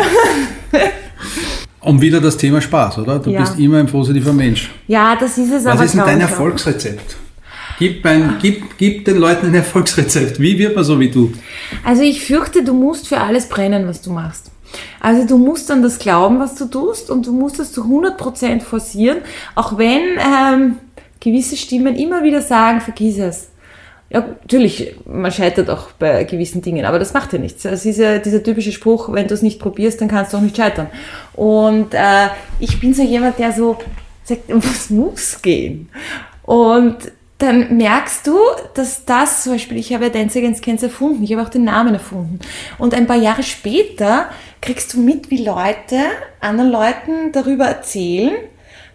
Und wieder das Thema Spaß, oder? Du Ja. bist immer ein positiver Mensch. Ja, das ist es aber. Was ist denn dein. Erfolgsrezept? Gib, ein, gib, gib den Leuten ein Erfolgsrezept. Wie wird man so wie du? Also ich fürchte, du musst für alles brennen, was du machst. Also du musst an das glauben, was du tust und du musst es zu 100% forcieren, auch wenn ähm, gewisse Stimmen immer wieder sagen, vergiss es. Ja, natürlich, man scheitert auch bei gewissen Dingen, aber das macht ja nichts. Das ist ja dieser typische Spruch, wenn du es nicht probierst, dann kannst du auch nicht scheitern. Und äh, ich bin so jemand, der so sagt, was muss gehen? Und dann merkst du, dass das zum Beispiel, ich habe ja Dance Against Cancer erfunden, ich habe auch den Namen erfunden. Und ein paar Jahre später kriegst du mit, wie Leute anderen Leuten darüber erzählen,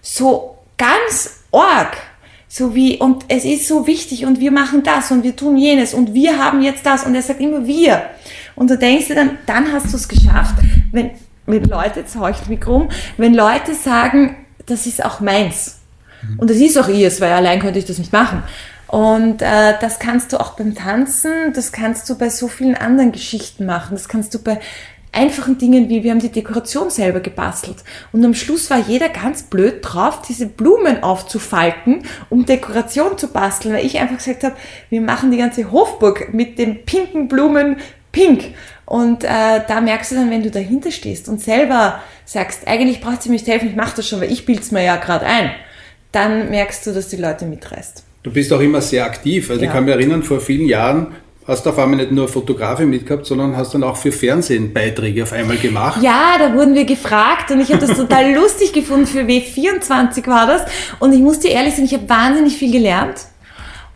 so ganz arg. So wie, und es ist so wichtig und wir machen das und wir tun jenes und wir haben jetzt das und er sagt immer wir. Und du denkst dir dann, dann hast du es geschafft. Wenn, wenn Leute, jetzt hau ich das Mikro um, wenn Leute sagen, das ist auch meins. Und das ist auch ihrs, weil allein könnte ich das nicht machen. Und äh, das kannst du auch beim Tanzen, das kannst du bei so vielen anderen Geschichten machen, das kannst du bei einfachen Dingen wie wir haben die Dekoration selber gebastelt und am Schluss war jeder ganz blöd drauf, diese Blumen aufzufalten, um Dekoration zu basteln, weil ich einfach gesagt habe, wir machen die ganze Hofburg mit den pinken Blumen pink und äh, da merkst du dann, wenn du dahinter stehst und selber sagst, eigentlich braucht ihr mich helfen, ich mache das schon, weil ich bild's mir ja gerade ein, dann merkst du, dass die Leute mitreißt. Du bist auch immer sehr aktiv. Also ich Ja. kann mich erinnern, vor vielen Jahren hast du auf einmal nicht nur Fotografie mitgehabt, sondern hast dann auch für Fernsehen Beiträge auf einmal gemacht. Ja, da wurden wir gefragt und ich habe das total lustig gefunden. Für W24 war das. Und ich muss dir ehrlich sagen, ich habe wahnsinnig viel gelernt.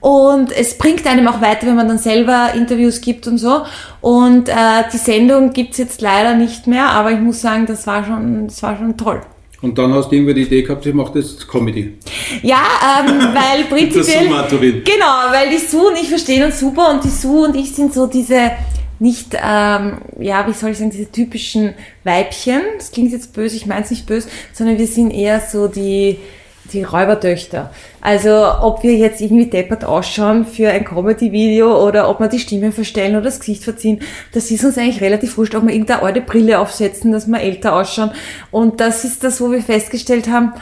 Und es bringt einem auch weiter, wenn man dann selber Interviews gibt und so. Und äh, die Sendung gibt's jetzt leider nicht mehr, aber ich muss sagen, das war schon, das war schon toll. Und dann hast du irgendwie die Idee gehabt, ich mache jetzt Comedy. Ja, ähm, weil prinzipiell. Genau, weil die Sue und ich verstehen uns super und die Sue und ich sind so diese nicht, ähm, ja, wie soll ich sagen, diese typischen Weibchen. Das klingt jetzt böse, ich meine es nicht böse, sondern wir sind eher so die, Die Räubertöchter. Also ob wir jetzt irgendwie deppert ausschauen für ein Comedy-Video oder ob wir die Stimme verstellen oder das Gesicht verziehen, das ist uns eigentlich relativ wurscht, ob wir irgendeine alte Brille aufsetzen, dass wir älter ausschauen. Und das ist das, wo wir festgestellt haben,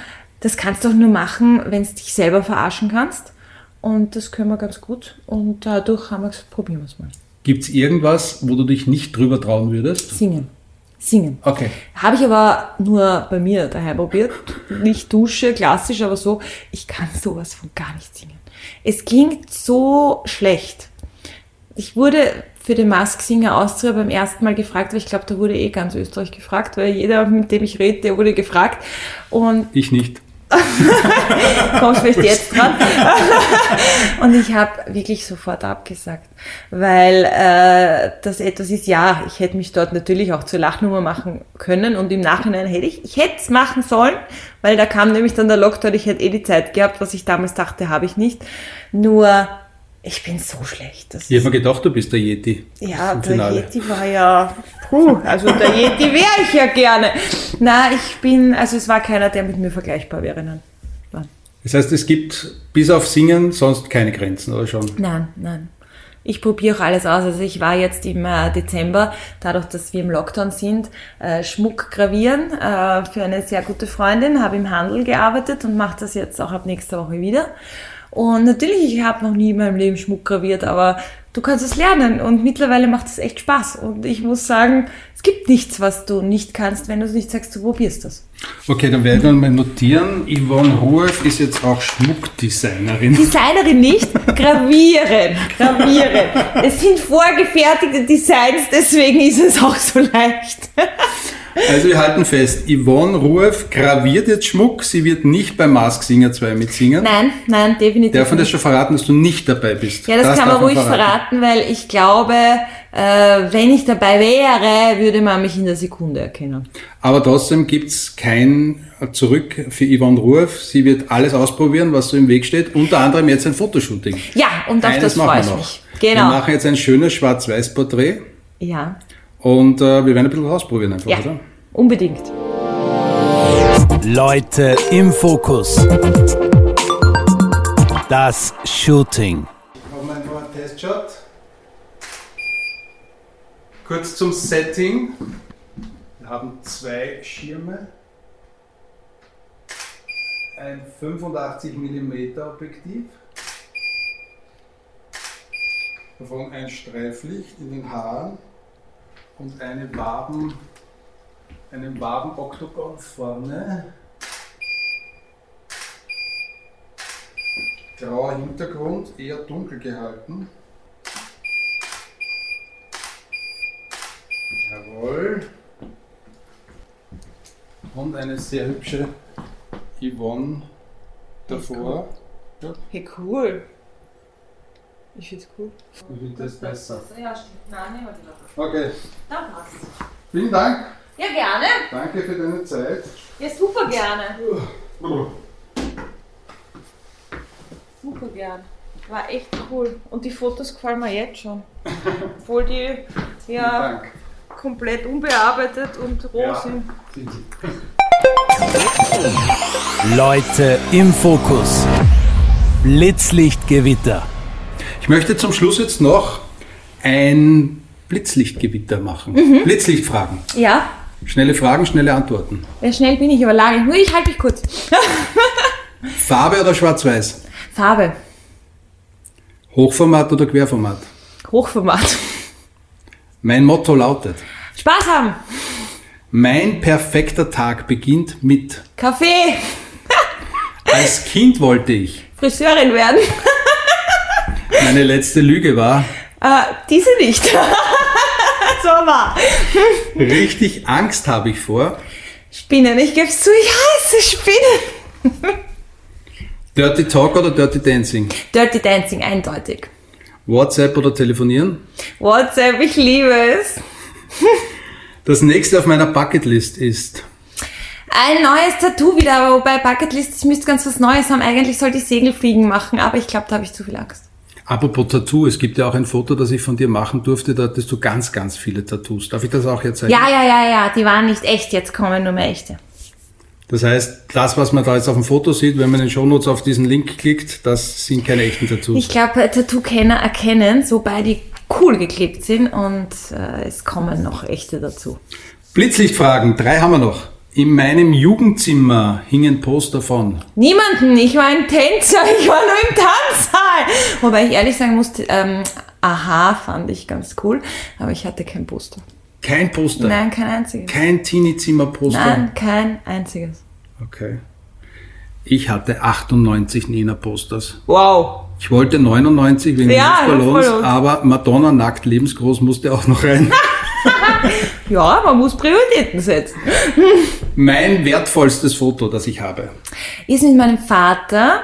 das kannst du auch nur machen, wenn du dich selber verarschen kannst. Und das können wir ganz gut. Und dadurch haben wir gesagt, probieren wir es mal. Gibt es irgendwas, wo du dich nicht drüber trauen würdest? Singen. Singen. Okay. Habe ich aber nur bei mir daheim probiert. Nicht Dusche, klassisch, aber so. Ich kann sowas von gar nicht singen. Es klingt so schlecht. Ich wurde für den Mask Singer Austria beim ersten Mal gefragt, weil ich glaube, da wurde eh ganz Österreich gefragt, weil jeder, mit dem ich rede, der wurde gefragt. Und Ich nicht. kommst vielleicht jetzt dran. und ich habe wirklich sofort abgesagt, weil äh, das etwas ist, ja, ich hätte mich dort natürlich auch zur Lachnummer machen können und im Nachhinein hätte ich, ich hätte es machen sollen, weil da kam nämlich dann der Lockdown, ich hätte eh die Zeit gehabt, was ich damals dachte, habe ich nicht. Nur, ich bin so schlecht. Das Ich habe mir gedacht, du bist der Yeti. ja, der Finale. Yeti war ja, puh, also der Yeti wäre ich ja gerne. Na, ich bin, also es war keiner, der mit mir vergleichbar wäre. Nein, nein, Das heißt, es gibt bis auf Singen sonst keine Grenzen, oder schon? nein. nein. Ich probiere auch alles aus. Also ich war jetzt im äh, Dezember, dadurch, dass wir im Lockdown sind, äh, Schmuck gravieren äh, für eine sehr gute Freundin, habe im Handel gearbeitet und mache das jetzt auch ab nächster Woche wieder. Und natürlich, ich habe noch nie in meinem Leben Schmuck graviert, aber du kannst es lernen und mittlerweile macht es echt Spaß. Und ich muss sagen, es gibt nichts, was du nicht kannst, wenn du es nicht sagst, du probierst das. Okay, dann werde ich dann mal notieren. Yvonne Rueff ist jetzt auch Schmuckdesignerin. Designerin nicht, gravieren, gravieren. Es sind vorgefertigte Designs, deswegen ist es auch so leicht. Also wir halten fest, Yvonne Rueff graviert jetzt Schmuck. Sie wird nicht beim Mask Singer 2 mitsingen. Nein, nein, definitiv Darf man das schon verraten, dass du nicht dabei bist? Ja, das, kann man ruhig verraten, weil ich glaube, äh, wenn ich dabei wäre, würde man mich in der Sekunde erkennen. Aber trotzdem gibt's kein Zurück für Yvonne Rueff. Sie wird alles ausprobieren, was so im Weg steht. Unter anderem jetzt ein Fotoshooting. Ja, und auf Eines das machen freue wir ich noch. mich. Wir Genau. machen jetzt ein schönes Schwarz-Weiß-Porträt Ja, und äh, wir werden ein bisschen ausprobieren einfach, ja, oder? unbedingt. Leute im Fokus. Das Shooting. Haben wir einfach einen Testshot. Kurz zum Setting. Wir haben zwei Schirme. Ein 85 mm Objektiv. Davon ein Streiflicht in den Haaren und eine Waben, einen Waben-Oktogon vorne. Grauer Hintergrund, eher dunkel gehalten. Jawohl. Und eine sehr hübsche Yvonne davor. Ja, Hey, cool. Ich find's cool. ich finde das besser. Ja, stimmt. Nein, nehmen wir die. Okay, Dann passt. vielen Dank. Ja, gerne. Danke für deine Zeit. Ja, super gerne. Super gern. War echt cool. Und die Fotos gefallen mir jetzt schon. Obwohl die Vielen ja Dank. Komplett unbearbeitet und roh Ja. sind. Leute im Fokus. Blitzlichtgewitter. Ich möchte zum Schluss jetzt noch ein Blitzlichtgewitter machen. Mhm. Blitzlichtfragen. Ja, Schnelle Fragen, schnelle Antworten. ja, schnell bin ich, aber lange. Nur ich halte mich kurz. Farbe oder schwarz-weiß? Farbe. Hochformat oder Querformat? Hochformat. Mein Motto lautet, Spaß haben. mein perfekter Tag beginnt mit, Kaffee. als Kind wollte ich. Friseurin werden. Meine letzte Lüge war, Äh, diese nicht. so war. richtig Angst habe ich vor. Spinnen. Ich geb's zu, ich hasse Spinnen. Dirty Talk oder Dirty Dancing? Dirty Dancing, eindeutig. WhatsApp oder telefonieren? WhatsApp, ich liebe es. Das nächste auf meiner Bucketlist ist, Ein neues Tattoo wieder, aber wobei Bucketlist, ich müsste ganz was Neues haben. Eigentlich sollte ich Segelfliegen machen, aber ich glaube, da habe ich zu viel Angst. apropos Tattoo, es gibt ja auch ein Foto, das ich von dir machen durfte, da hattest du ganz, ganz viele Tattoos. Darf ich das auch jetzt zeigen? Ja, ja, ja, ja, die waren nicht echt, jetzt kommen nur mehr echte. Das heißt, das, was man da jetzt auf dem Foto sieht, wenn man in den Shownotes auf diesen Link klickt, das sind keine echten Tattoos. Ich glaube, Tattoo-Kenner erkennen, wobei die cool geklebt sind und äh, es kommen noch echte dazu. Blitzlichtfragen, drei haben wir noch. In meinem Jugendzimmer hingen Poster von. Niemanden, ich war ein Tänzer, ich war nur im Tanzsaal. Wobei ich ehrlich sagen musste, ähm, aha, fand ich ganz cool, aber ich hatte kein Poster. Kein Poster? Nein, kein einziges. Kein Teenie-Zimmer-Poster? Nein, kein einziges. Okay. Ich hatte 98 Nena-Posters. Wow. Ich wollte 99 wegen Ja, des Ballons, aber Madonna nackt lebensgroß musste auch noch rein. Ja, man muss Prioritäten setzen. mein wertvollstes Foto, das ich habe. Ist mit meinem Vater,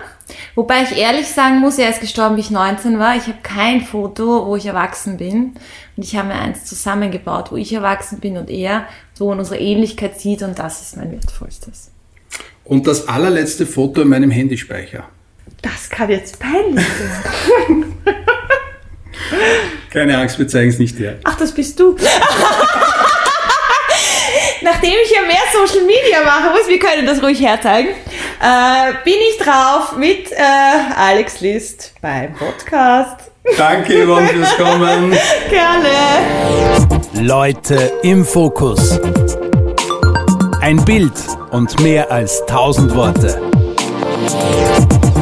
wobei ich ehrlich sagen muss, er ist gestorben, wie ich 19 war. Ich habe kein Foto, wo ich erwachsen bin. Und ich habe mir eins zusammengebaut, wo ich erwachsen bin und er, so man unsere Ähnlichkeit sieht und das ist mein wertvollstes. Und das allerletzte Foto in meinem Handyspeicher. Das kann jetzt peinlich sein. Keine Angst, wir zeigen es nicht her. Ach, das bist du. Nachdem ich ja mehr Social Media machen muss, wir können das ruhig herzeigen, äh, bin ich drauf mit äh, Alex List beim Podcast. Danke, Yvonne, fürs Kommen. Gerne. Leute im Fokus. Ein Bild und mehr als tausend Worte.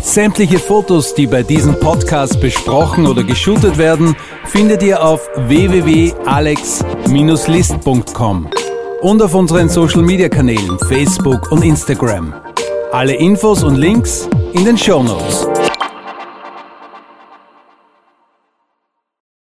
Sämtliche Fotos, die bei diesem Podcast besprochen oder geshootet werden, findet ihr auf www.alex-list.com und auf unseren Social Media Kanälen Facebook und Instagram. Alle Infos und Links in den Show Notes.